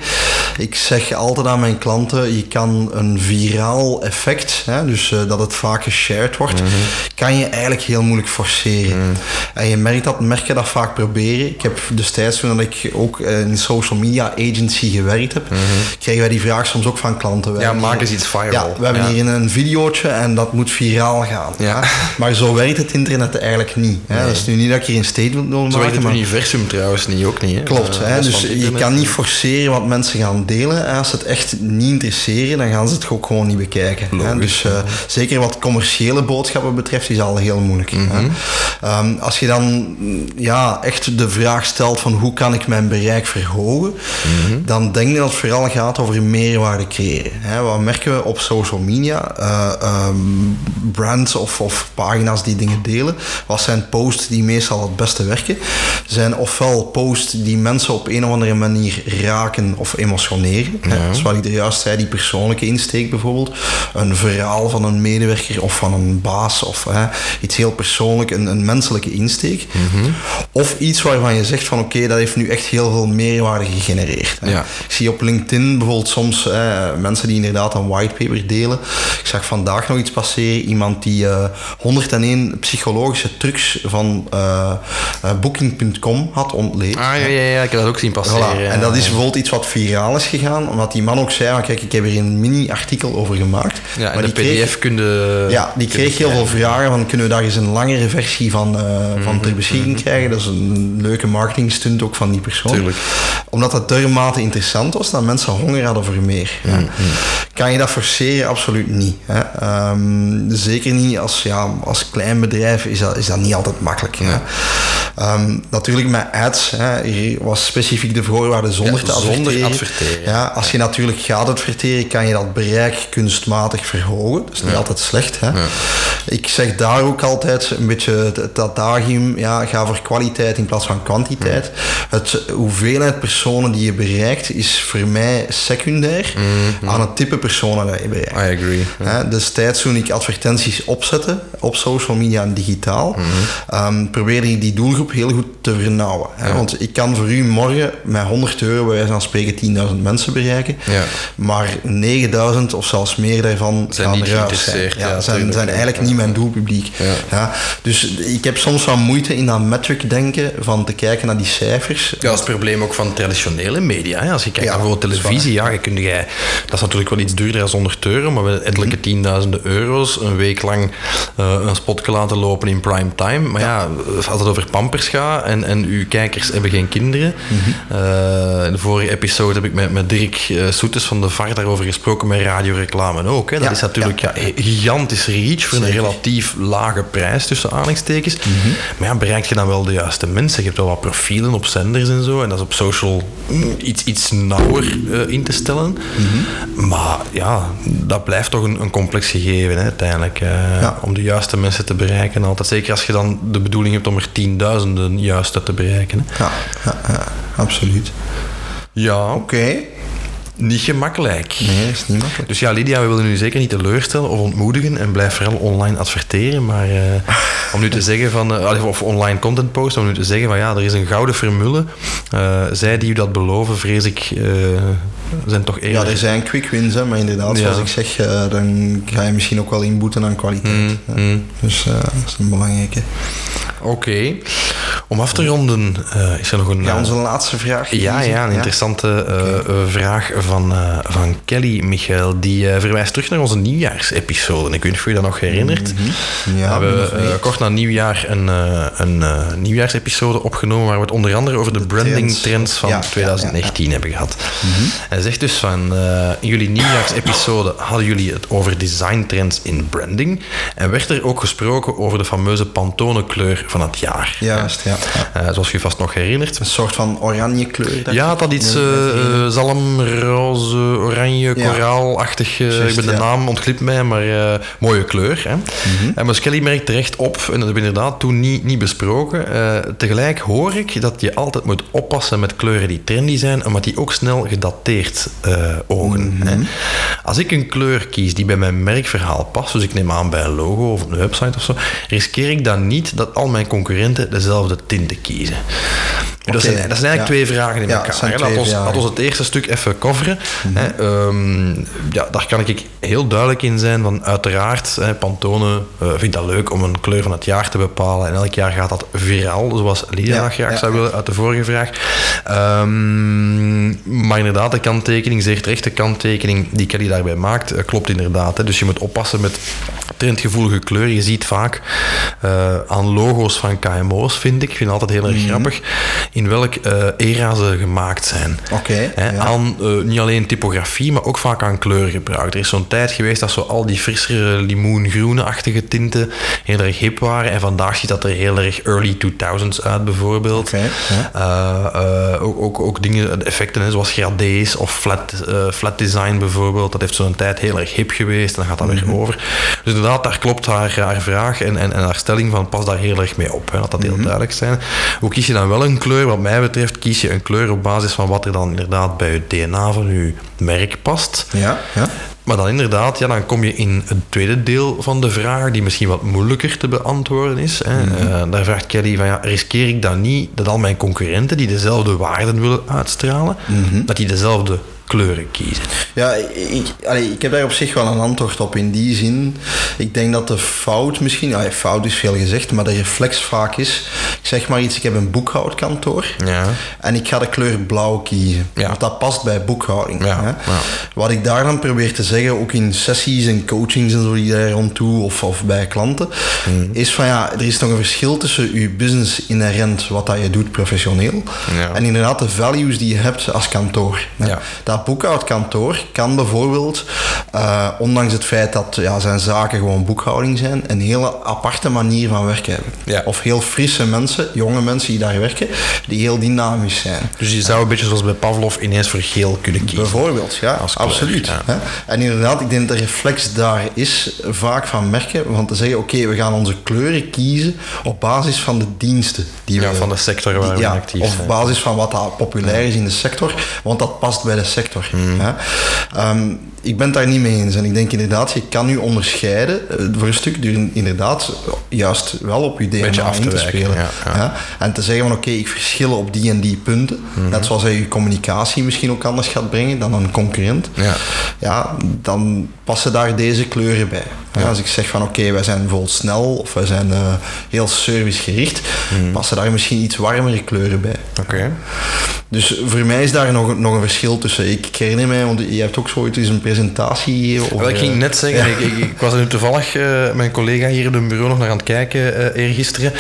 C: Ik zeg altijd aan mijn klanten, je kan een viraal effect, hè, dus eh, dat het vaak geshared wordt,
B: Mhm.
C: kan je eigenlijk heel moeilijk forceren. En je merkt dat merken dat vaak proberen. Ik heb destijds toen ik ook eh, in een social media agency gewerkt heb, kregen wij die vraag soms ook van klanten.
B: Mhm. Ja, maak eens iets viral.
C: Ja, we hebben
B: Ja.
C: hier een videootje en dat moet viraal gaan.
B: Ja.
C: Maar zo werkt het internet eigenlijk niet. Hè.
B: Nee.
C: Dat is nu niet dat ik hier een statement wil
B: Zo werkt
C: maken,
B: het
C: maar...
B: universum trouwens niet, ook niet. Hè?
C: Klopt,
B: Eh,
C: hè? dus je kan niet forceren wat mensen gaan delen. Als ze het echt niet interesseren, dan gaan ze het ook gewoon niet bekijken. Hè? Dus eh, zeker wat commerciële boodschappen betreft, is al heel moeilijk. hè?
B: Mhm.
C: Ehm, als je dan ja, echt de vraag stelt van hoe kan ik mijn bereik verhogen,
B: Mhm.
C: dan denk ik dat het vooral gaat over meerwaarde creëren. Hè? Wat merken we op social media? Eh, ehm, brands of, of pagina's die dingen delen. Wat zijn posts die meestal het beste werken? Zijn ofwel posts die mensen op een of andere manier raken of emotioneren. Hè?
B: Ja.
C: Dus ik er juist zei, die persoonlijke insteek bijvoorbeeld. Een verhaal van een medewerker of van een baas of hè, iets heel persoonlijk. Een, een menselijke insteek.
B: Mhm.
C: Of iets waarvan je zegt van oké, dat heeft nu echt heel veel meerwaarde gegenereerd. hè.
B: Ja.
C: Ik zie op LinkedIn bijvoorbeeld soms eh, mensen die inderdaad een whitepaper delen. Ik zag vandaag nog iets passeren. Iemand die eh 101 psychologische trucs van eh, eh, Booking.com had ontleed.
B: Ah, ja, ja, ja, ik heb dat ook zien passeren.
C: Voilà. En dat is bijvoorbeeld iets wat viraal is gegaan, omdat die man ook zei: van, Kijk, ik heb hier een mini-artikel over gemaakt.
B: Ja,
C: maar
B: de
C: die
B: pdf kun je...
C: ja, die kreeg heel veel vragen van kunnen we daar eens een langere versie van, eh, van ter beschikking krijgen. Dat is een leuke marketingstunt ook van die persoon.
B: Tuurlijk.
C: Omdat dat dermate interessant was dat mensen honger hadden voor meer. Ja. Kan je dat forceren? Absoluut niet. Hè. Ehm, zeker niet als, ja, als klein bedrijf is dat, is dat niet altijd makkelijk. hè. Ehm, natuurlijk met ads hè, hier was specifiek de voorwaarde zonder
B: Ja,
C: te
B: zonder
C: adverteren.
B: adverteren.
C: Ja, als je natuurlijk gaat adverteren, kan je dat bereik kunstmatig verhogen. Dat is niet altijd slecht. Hè? Ik zeg daar ook altijd een beetje het, het adagium, ja, ga voor kwaliteit in plaats van kwantiteit. Het hoeveelheid personen die je bereikt is voor mij secundair aan het type personen dat je bereikt.
B: I agree.
C: Hè, destijds toen ik advertenties opzette op social media en digitaal, ehm, probeerde ik die doelgroep heel goed te vernauwen. Hè, Want ik kan voor u morgen met 100 euro bij wijze van spreken 10.000 mensen bereiken,
B: Ja.
C: maar 9.000 of zelfs meer daarvan
B: Zijn
C: gaan eruit zijn. Ja,
B: ja,
C: zijn, eigenlijk niet mijn doelpubliek.
B: Ja.
C: Ja, dus ik heb soms wel moeite in dat metric denken van te kijken naar die cijfers.
B: Ja, dat is het probleem ook van traditionele media. Hè. Als je kijkt
C: Ja,
B: naar bijvoorbeeld televisie, ja, je kunt jij, dat is natuurlijk wel iets duurder dan 100 euro, maar met ettelijke tienduizenden euro's een week lang eh, een spotje laten lopen in prime time. Maar ja, als het over pampers gaat en, en uw kijkers hebben geen kinderen. Eh, in de vorige episode heb ik met, met Dirk eh, Soetes van de VAR daarover gesproken met radioreclame ook. Hè. Dat is natuurlijk ja. gigantisch reach voor een relatief lage prijs tussen aanhalingstekens. Maar ja, bereik je dan wel de juiste mensen? Je hebt wel wat profielen op zenders en zo. En dat is op social iets, iets nauwer eh, in te stellen. Maar ja, dat blijft toch een, een complex gegeven hè, uiteindelijk. eh,
C: Ja.
B: Om de juiste mensen te bereiken. Altijd. Zeker als je dan de bedoeling hebt om er tienduizenden juiste te bereiken. Hè.
C: Ja, ja, ja, absoluut.
B: Ja,
C: Oké.
B: Niet gemakkelijk.
C: Nee, dat is niet makkelijk.
B: Dus ja, Lydia, we willen u zeker niet teleurstellen of ontmoedigen en blijf vooral online adverteren. Maar eh, om nu te zeggen van, allee, of online content posten, om nu te zeggen van ja, er is een gouden formule. Eh, zij die u dat beloven, vrees ik, zijn toch
C: Ja,
B: eerder...
C: er zijn quick wins, hè, maar inderdaad,
B: Ja.
C: zoals ik zeg, dan ga je misschien ook wel inboeten aan kwaliteit. hè.
B: mm.
C: Dus dat is een belangrijke.
B: Oké. Om af te ronden, is er nog een...
C: Ja, onze laatste vraag.
B: Ja, ja, een interessante vraag van, eh, van Kelly Michael. Die eh, verwijst terug naar onze nieuwjaarsepisode. Ik weet niet of je dat nog herinnert.
C: Ja,
B: we hebben eh, kort na nieuwjaar een, eh, een nieuwjaarsepisode opgenomen waar we het onder andere over de, branding
C: trends.
B: trends van
C: Ja, ja, ja,
B: 2019 hebben gehad. Hij zegt dus van, in jullie nieuwjaarsepisode hadden jullie het over design trends in branding en werd er ook gesproken over de fameuze Pantone kleur van het jaar.
C: Juist, ja.
B: zoals je vast nog herinnert.
C: Een soort van oranje kleur.
B: Ja, dat iets
C: Nee,
B: zalmroze, oranje, koraalachtig. eh, ik ben de naam ontglipt mij, maar eh, mooie kleur. Hè?
C: Mhm.
B: En maar Skelly merkt terecht op, en dat hebben we inderdaad toen niet, niet besproken. eh, tegelijk hoor ik dat je altijd moet oppassen met kleuren die trendy zijn, omdat die ook snel gedateerd ogen.
C: Mhm.
B: hè. Als ik een kleur kies die bij mijn merkverhaal past, dus ik neem aan bij een logo of een website of zo, riskeer ik dan niet dat al mijn concurrenten dezelfde tinten kiezen. Dat, zijn, dat zijn eigenlijk
C: ja.
B: twee vragen in elkaar. Laat ons,
C: vragen.
B: laat ons het eerste stuk even coveren.
C: Mhm.
B: Hè. Ehm, ja, daar kan ik heel duidelijk in zijn. Van uiteraard, hè, Pantone eh, vindt dat leuk om een kleur van het jaar te bepalen. En elk jaar gaat dat viraal, zoals Lydia
C: Ja,
B: graag zou willen uit de vorige vraag. Ehm, maar inderdaad, de kanttekening, zeer terecht, de kanttekening die Kelly daarbij maakt, eh, klopt inderdaad. Hè. Dus je moet oppassen met trendgevoelige kleur. Je ziet vaak eh, aan logo's van KMO's, vind ik, ik vind het altijd heel erg
C: Mhm.
B: grappig, in welk eh, era ze gemaakt zijn.
C: Oké,
B: Hè,
C: ja.
B: Aan eh, niet alleen typografie, maar ook vaak aan kleurgebruik. Er is zo'n tijd geweest dat zo al die frissere limoengroene-achtige tinten heel erg hip waren. En vandaag ziet dat er heel erg early 2000s uit, bijvoorbeeld.
C: Oké, ja.
B: Eh, ook, ook, ook dingen, effecten hè, zoals gradés of flat, flat design bijvoorbeeld. Dat heeft zo'n tijd heel erg hip geweest en dan gaat dat
C: Mhm.
B: weer over. Dus inderdaad, daar klopt haar, haar vraag en, en, en haar stelling van pas daar heel erg mee op. Hè, laat dat
C: Mhm.
B: heel duidelijk zijn. Hoe kies je dan wel een kleur? Wat mij betreft kies je een kleur op basis van wat er dan inderdaad bij het DNA van je merk past.
C: Ja, ja.
B: Maar dan inderdaad, ja, dan kom je in het tweede deel van de vraag, die misschien wat moeilijker te beantwoorden is. Hè.
C: Mhm.
B: Eh, daar vraagt Kelly van, ja, riskeer ik dan niet dat al mijn concurrenten die dezelfde waarden willen uitstralen,
C: Mhm.
B: dat die dezelfde kleuren kiezen?
C: Ja, ik, allee, ik heb daar op zich wel een antwoord op in die zin. Ik denk dat de fout misschien, fout is veel gezegd, maar de reflex vaak is, ik zeg maar iets, ik heb een boekhoudkantoor
B: Ja.
C: en ik ga de kleur blauw kiezen.
B: Ja.
C: Want dat past bij boekhouding.
B: Ja,
C: Hè?
B: ja.
C: Wat ik daar dan probeer te zeggen, ook in sessies en coachings en zo die daar rond toe, of, of bij klanten,
B: Mhm.
C: is van ja, er is nog een verschil tussen je business inherent, wat dat je doet professioneel, en inderdaad de values die je hebt als kantoor. hè.
B: Ja.
C: Dat boekhoudkantoor kan bijvoorbeeld, eh, ondanks het feit dat ja, zijn zaken gewoon boekhouding zijn, een hele aparte manier van werken hebben.
B: Ja.
C: Of heel frisse mensen, jonge mensen die daar werken, die heel dynamisch zijn.
B: Dus je zou een beetje zoals bij Pavlov ineens voor geel kunnen kiezen.
C: Bijvoorbeeld, ja, absoluut.
B: ja.
C: En inderdaad, ik denk dat de reflex daar is vaak van merken, want te zeggen, oké, we gaan onze kleuren kiezen op basis van de diensten die
B: Ja,
C: we...
B: van de sector waar we
C: ja,
B: actief
C: of
B: zijn.
C: op basis van wat populair is in de sector, want dat past bij de sector.
B: Hmm.
C: Hè? Ehm, ik ben het daar niet mee eens. En ik denk inderdaad, je kan u onderscheiden eh, voor een stuk door inderdaad juist wel op je DNA
B: af te
C: spelen.
B: ja?
C: En te zeggen van oké, ik verschil op die en die punten.
B: Mhm.
C: Net zoals hij je communicatie misschien ook anders gaat brengen dan een concurrent.
B: Ja.
C: Ja, dan passen daar deze kleuren bij. Ja, Als ik zeg van oké, wij zijn bijvoorbeeld snel of wij zijn eh, heel servicegericht,
B: Mhm.
C: passen daar misschien iets warmere kleuren bij.
B: Oké.
C: Dus voor mij is daar nog, een- nog een verschil tussen. Ik herinner mij, want je hebt ook zoiets eens een presentatie.
B: Wel, ik ging
C: eh,
B: net zeggen, ik, ik, ik was er nu toevallig eh, mijn collega hier in het bureau nog naar aan het kijken uh, eergisteren.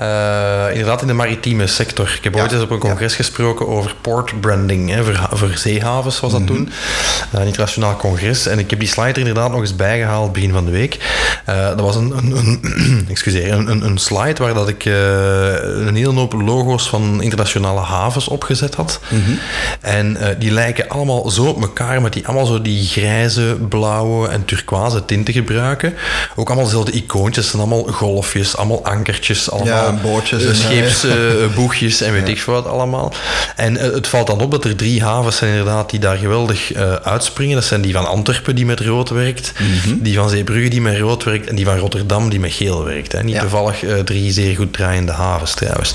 B: Uh, inderdaad in de maritieme sector. Ik heb
C: Ja.
B: ooit eens op een congres ja. gesproken over port branding. Hè, voor, voor zeehavens was dat mm -hmm. toen. Een internationaal congres. En ik heb die slide er inderdaad nog eens bijgehaald begin van de week. Dat was een, een, een, excuseer, een, een, slide waar dat ik een hele hoop logo's van internationale havens opgezet had. Mm -hmm. En die lijken allemaal zo op elkaar, met die allemaal zo die grijze, blauwe en turquoise tinten gebruiken. Ook allemaal dezelfde icoontjes, zijn allemaal golfjes, allemaal ankertjes, allemaal
C: ja, bootjes,
B: uh, scheepsboegjes en weet ik veel wat allemaal. En uh, het valt dan op dat er drie havens zijn inderdaad die daar geweldig uh, uitspringen. Dat zijn die van Antwerpen die met rood werkt, mm -hmm. die van Zeebrugge die met rood werkt en die van Rotterdam die met geel werkt. Hè. Niet ja. toevallig uh, drie zeer goed draaiende havens trouwens.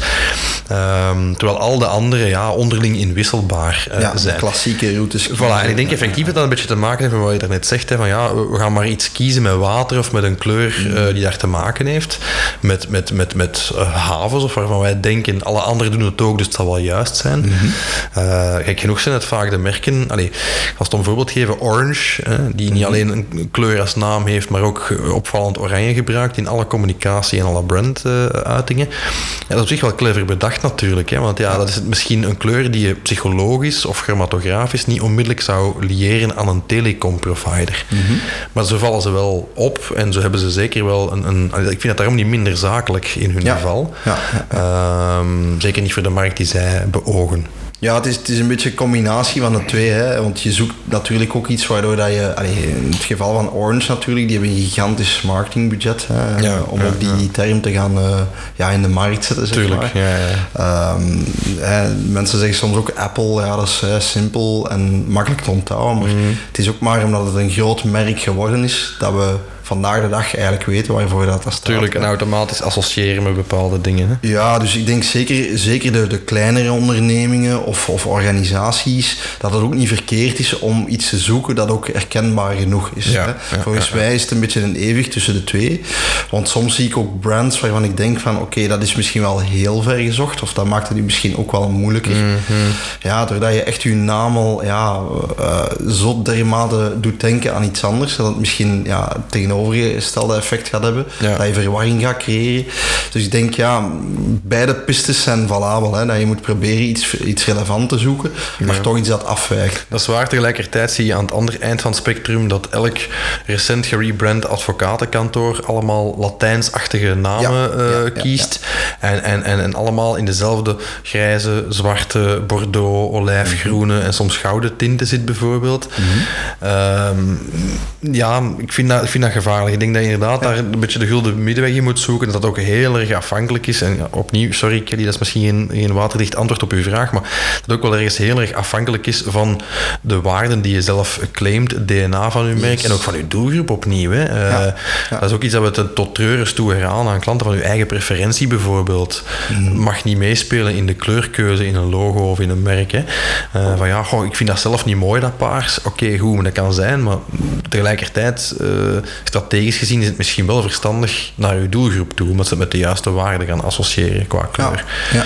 B: Um, terwijl al de andere ja, onderling inwisselbaar uh,
C: ja,
B: zijn.
C: klassieke routes.
B: Voilà, en ik denk effectief dat dat een beetje te maken heeft met wat je daarnet zegt. Hè, van ja, we gaan maar iets kiezen met water of met een kleur
C: Mm.
B: uh, die daar te maken heeft. Met, met, met, met havens of waarvan wij denken, alle anderen doen het ook, dus het zal wel juist zijn. Mm -hmm. uh, kijk, genoeg zijn het vaak de merken. Allee, als het om voorbeeld geven, Orange, die niet alleen een kleur als naam heeft, maar ook opvallend oranje gebruikt in alle communicatie en alle branduitingen. ja, dat is op zich wel clever bedacht natuurlijk, hè, want ja, dat is misschien een kleur die je psychologisch of chromatografisch niet onmiddellijk zou liëren aan een telecom-provider. -hmm. Maar zo vallen ze wel op en zo hebben ze zeker wel een... een ik vind het daarom niet minder zakelijk in hun
C: ja.
B: geval.
C: Ja, ja,
B: um, zeker niet voor de markt die zij beogen.
C: Ja, het is, het is een beetje een combinatie van de twee. Hè? Want je zoekt natuurlijk ook iets waardoor dat je... Allee, in het geval van Orange natuurlijk, die hebben een gigantisch marketingbudget. Hè?
B: Ja,
C: om
B: ja,
C: ook die term te gaan uh, ja, in de markt zetten, zeg
B: Tuurlijk,
C: maar.
B: ja, ja.
C: Um, hè, mensen zeggen soms ook Apple, ja, dat is hè, simpel en makkelijk te onthouden. Maar mm. het is ook maar omdat het een groot merk geworden is, dat we vandaag de dag eigenlijk weten waarvoor dat, dat staat.
B: Tuurlijk, en automatisch associëren met bepaalde dingen. Hè?
C: Ja, dus ik denk zeker, zeker de, de kleinere ondernemingen of, of organisaties, dat het ook niet verkeerd is om iets te zoeken dat ook herkenbaar genoeg is.
B: Ja,
C: hè?
B: ja,
C: Volgens
B: ja,
C: mij is het een beetje een eeuwig tussen de twee. Want soms zie ik ook brands waarvan ik denk van oké, okay, dat is misschien wel heel ver gezocht of dat maakt het misschien ook wel moeilijker.
B: Mm -hmm.
C: Ja, doordat je echt je naam al ja, uh, zo dermate doet denken aan iets anders, dat het misschien ja, tegenover tegenovergestelde effect gaat hebben.
B: Ja.
C: Dat je verwarring gaat creëren. Dus ik denk, ja, beide pistes zijn valabel. Hè, dat je moet proberen iets, iets relevant te zoeken, maar
B: Ja.
C: toch iets dat afwijkt.
B: Dat is waar. Tegelijkertijd zie je aan het andere eind van het spectrum dat elk recent gerebrand advocatenkantoor allemaal Latijnsachtige namen
C: Ja,
B: eh, kiest. En, en, en, en allemaal in dezelfde grijze, zwarte, bordeaux, olijfgroene en soms gouden tinten zit bijvoorbeeld.
C: Mhm.
B: Ehm, ja, ik vind dat, ik vind dat gevaarlijk. Ik denk dat je inderdaad daar een beetje de gulden middenweg in moet zoeken. Dat dat ook heel erg afhankelijk is. En opnieuw, sorry Kelly, dat is misschien geen, geen waterdicht antwoord op uw vraag, maar dat ook wel ergens heel erg afhankelijk is van de waarden die je zelf claimt, het DNA van uw merk en ook van uw doelgroep opnieuw. Hè. Uh, Dat is ook iets dat we tot treurers toe herhalen aan klanten van uw eigen preferentie bijvoorbeeld. Mm. Mag niet meespelen in de kleurkeuze in een logo of in een merk. Hè. Uh, van ja, goh, ik vind dat zelf niet mooi, dat paars. Oké, goed, dat kan zijn, maar tegelijkertijd, uh, strategisch gezien, is het misschien wel verstandig naar uw doelgroep toe, omdat ze met de juiste waarden gaan associëren qua kleur. Ja. Ja.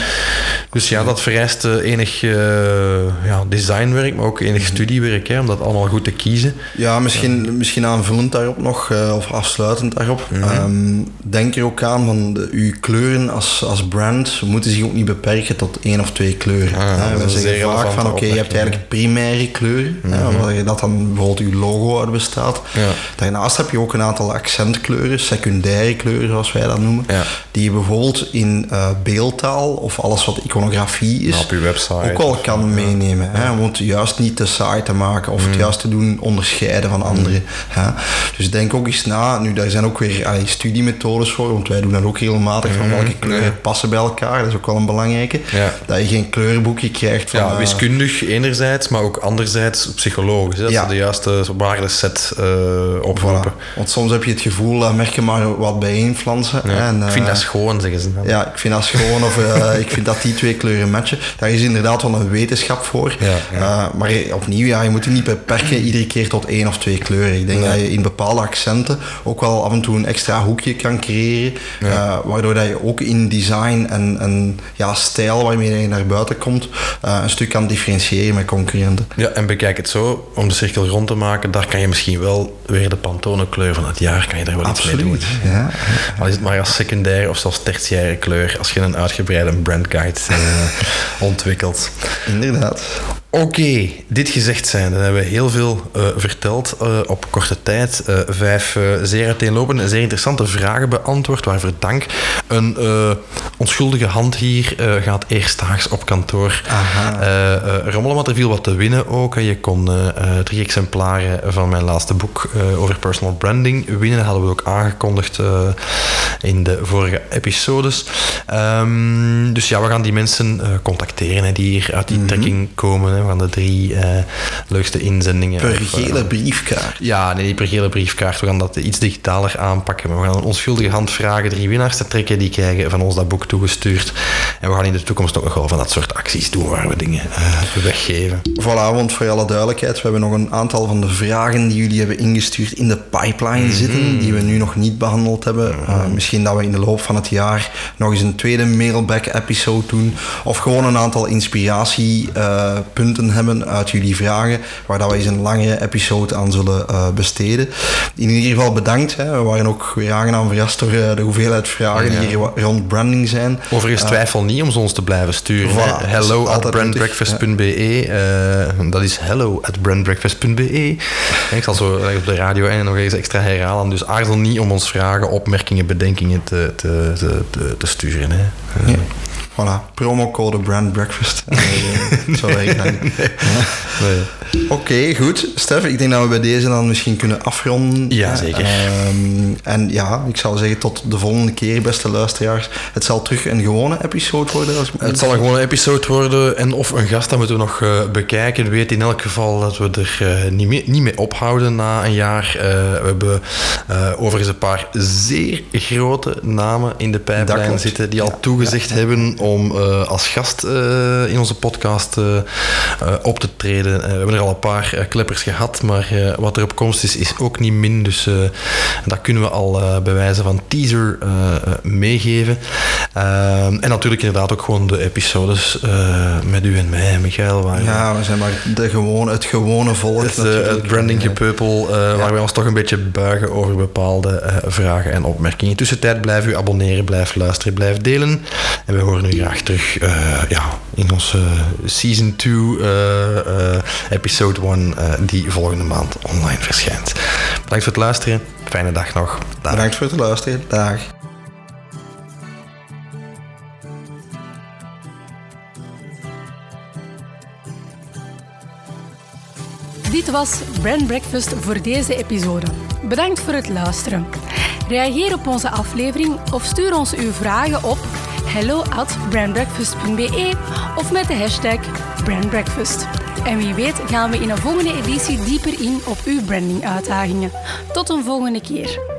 B: Dus ja, dat vereist enig ja, designwerk, maar ook enig studiewerk, hè, om dat allemaal goed te kiezen.
C: Ja, misschien, misschien aanvullend daarop nog, of afsluitend daarop. Mm -hmm. denk er ook aan van de, uw kleuren als, als brand moeten zich ook niet beperken tot één of twee kleuren. Ah, we zeggen vaak van oké, je hebt eigenlijk primaire kleuren, mm -hmm. dat dan bijvoorbeeld uw logo uit bestaat. Ja. Daarnaast heb je ook een aantal accentkleuren, secundaire kleuren zoals wij dat noemen, ja. die je bijvoorbeeld in uh, beeldtaal of alles wat iconografie is,
B: op je website
C: ook wel kan meenemen. Hè? Want juist niet te saai te maken of het mm. juist te doen onderscheiden van anderen. Hè? Dus denk ook eens na, nu daar zijn ook weer allee, studiemethodes voor, want wij doen dat ook regelmatig van welke kleuren passen bij elkaar, dat is ook wel een belangrijke. Dat je geen kleurenboekje krijgt van...
B: Ja, wiskundig enerzijds, maar ook anderzijds psychologisch. Hè? Dat ze de juiste waardeset uh, oproepen.
C: Voilà. Want soms heb je het gevoel dat merk je maar wat bijeenflansen.
B: Ja.
C: En,
B: ik vind dat schoon, zeggen ze.
C: Dan. Ja, ik vind dat schoon of uh, ik vind dat die twee kleuren matchen. Daar is inderdaad wel een wetenschap voor. Ja, ja. Uh, maar opnieuw, ja, je moet je niet beperken iedere keer tot één of twee kleuren. Ik denk dat je in bepaalde accenten ook wel af en toe een extra hoekje kan creëren. waardoor dat je ook in design en, en ja, stijl waarmee je naar buiten komt, een stuk kan differentiëren met concurrenten.
B: Ja, en bekijk het zo, om de cirkel rond te maken, daar kan je misschien wel weer de Pantone kleur van het jaar, kan je daar wel
C: Absoluut,
B: iets mee doen. Ja. Al is het maar als secundaire of zelfs tertiaire kleur, als je een uitgebreide brandguide uh, ontwikkelt.
C: Inderdaad.
B: Oké, dit gezegd zijn, dan hebben we heel veel uh, verteld uh, op korte tijd. Uh, vijf zeer uiteenlopende en zeer interessante vragen beantwoord, waarvoor dank. Een onschuldige hand hier gaat eerstdaags op kantoor rommelen, want er viel wat te winnen ook. Je kon drie exemplaren van mijn laatste boek over personal branding winnen. Dat hadden we ook aangekondigd in de vorige episodes. Um, dus ja, we gaan die mensen contacteren hè, die hier uit die mm -hmm. trekking komen van de drie uh, leukste inzendingen.
C: Per gele briefkaart?
B: Ja, nee, per gele briefkaart. We gaan dat iets digitaler aanpakken. Maar we gaan een onschuldige hand vragen drie winnaars te trekken. Die krijgen van ons dat boek toegestuurd. En we gaan in de toekomst ook nog wel van dat soort acties doen waar we dingen uh, weggeven.
C: Voilà, want voor alle duidelijkheid, we hebben nog een aantal van de vragen die jullie hebben ingestuurd in de pipeline mm -hmm. zitten, die we nu nog niet behandeld hebben. Mm -hmm. uh, misschien dat we in de loop van het jaar nog eens een tweede mailback-episode doen. Of gewoon een aantal inspiratiepunten hebben uit jullie vragen, waar dat we eens een langere episode aan zullen uh, besteden. In ieder geval bedankt. Hè. We waren ook weer aangenaam verrast door uh, de hoeveelheid vragen ja. die hier rond branding zijn.
B: Overigens twijfel niet om ze ons te blijven sturen. Voilà, hello at brandbreakfast.be. Dat is hello at brandbreakfast.be. Ik zal zo op de radio en nog eens extra herhalen. Dus aarzel niet om ons vragen, opmerkingen, bedenkingen te, te, te, te sturen. Hè.
C: Ja. Voilà, promocode Brand Breakfast. Zo. Nee. Oké, okay, goed. Stef, ik denk dat we bij deze dan misschien kunnen afronden.
B: Ja, zeker.
C: Um, en ja, ik zou zeggen tot de volgende keer, beste luisteraars. Het zal terug een gewone episode worden. Als
B: het zal een gewone episode worden en of een gast, dat moeten we nog uh, bekijken. Weet in elk geval dat we er uh, niet, mee, niet mee ophouden na een jaar. Uh, we hebben overigens een paar zeer grote namen in de pijplijn zitten die al toegezegd ja. hebben om als gast in onze podcast op te treden. we hebben er al een paar kleppers gehad, maar wat er op komst is, is ook niet min. Dus dat kunnen we al bij wijze van teaser meegeven. En natuurlijk inderdaad ook gewoon de episodes met u en mij, Michael. Waar,
C: ja, we zijn maar de gewone, het gewone volk.
B: Het, het branding gepeupel, ja. waar wij ons toch een beetje buigen over bepaalde vragen en opmerkingen. In tussentijd blijf u abonneren, blijf luisteren, blijf delen. En we horen u graag terug ja, in onze season 2 episode 1 uh, die volgende maand online verschijnt. Bedankt voor het luisteren. Fijne dag nog.
C: Dag. Bedankt voor het luisteren. Dag.
A: Dit was Brand Breakfast voor deze episode. Bedankt voor het luisteren. Reageer op onze aflevering of stuur ons uw vragen op hello at brandbreakfast.be of met de hashtag brandbreakfast. En wie weet gaan we in een volgende editie dieper in op uw branding uitdagingen. Tot een volgende keer.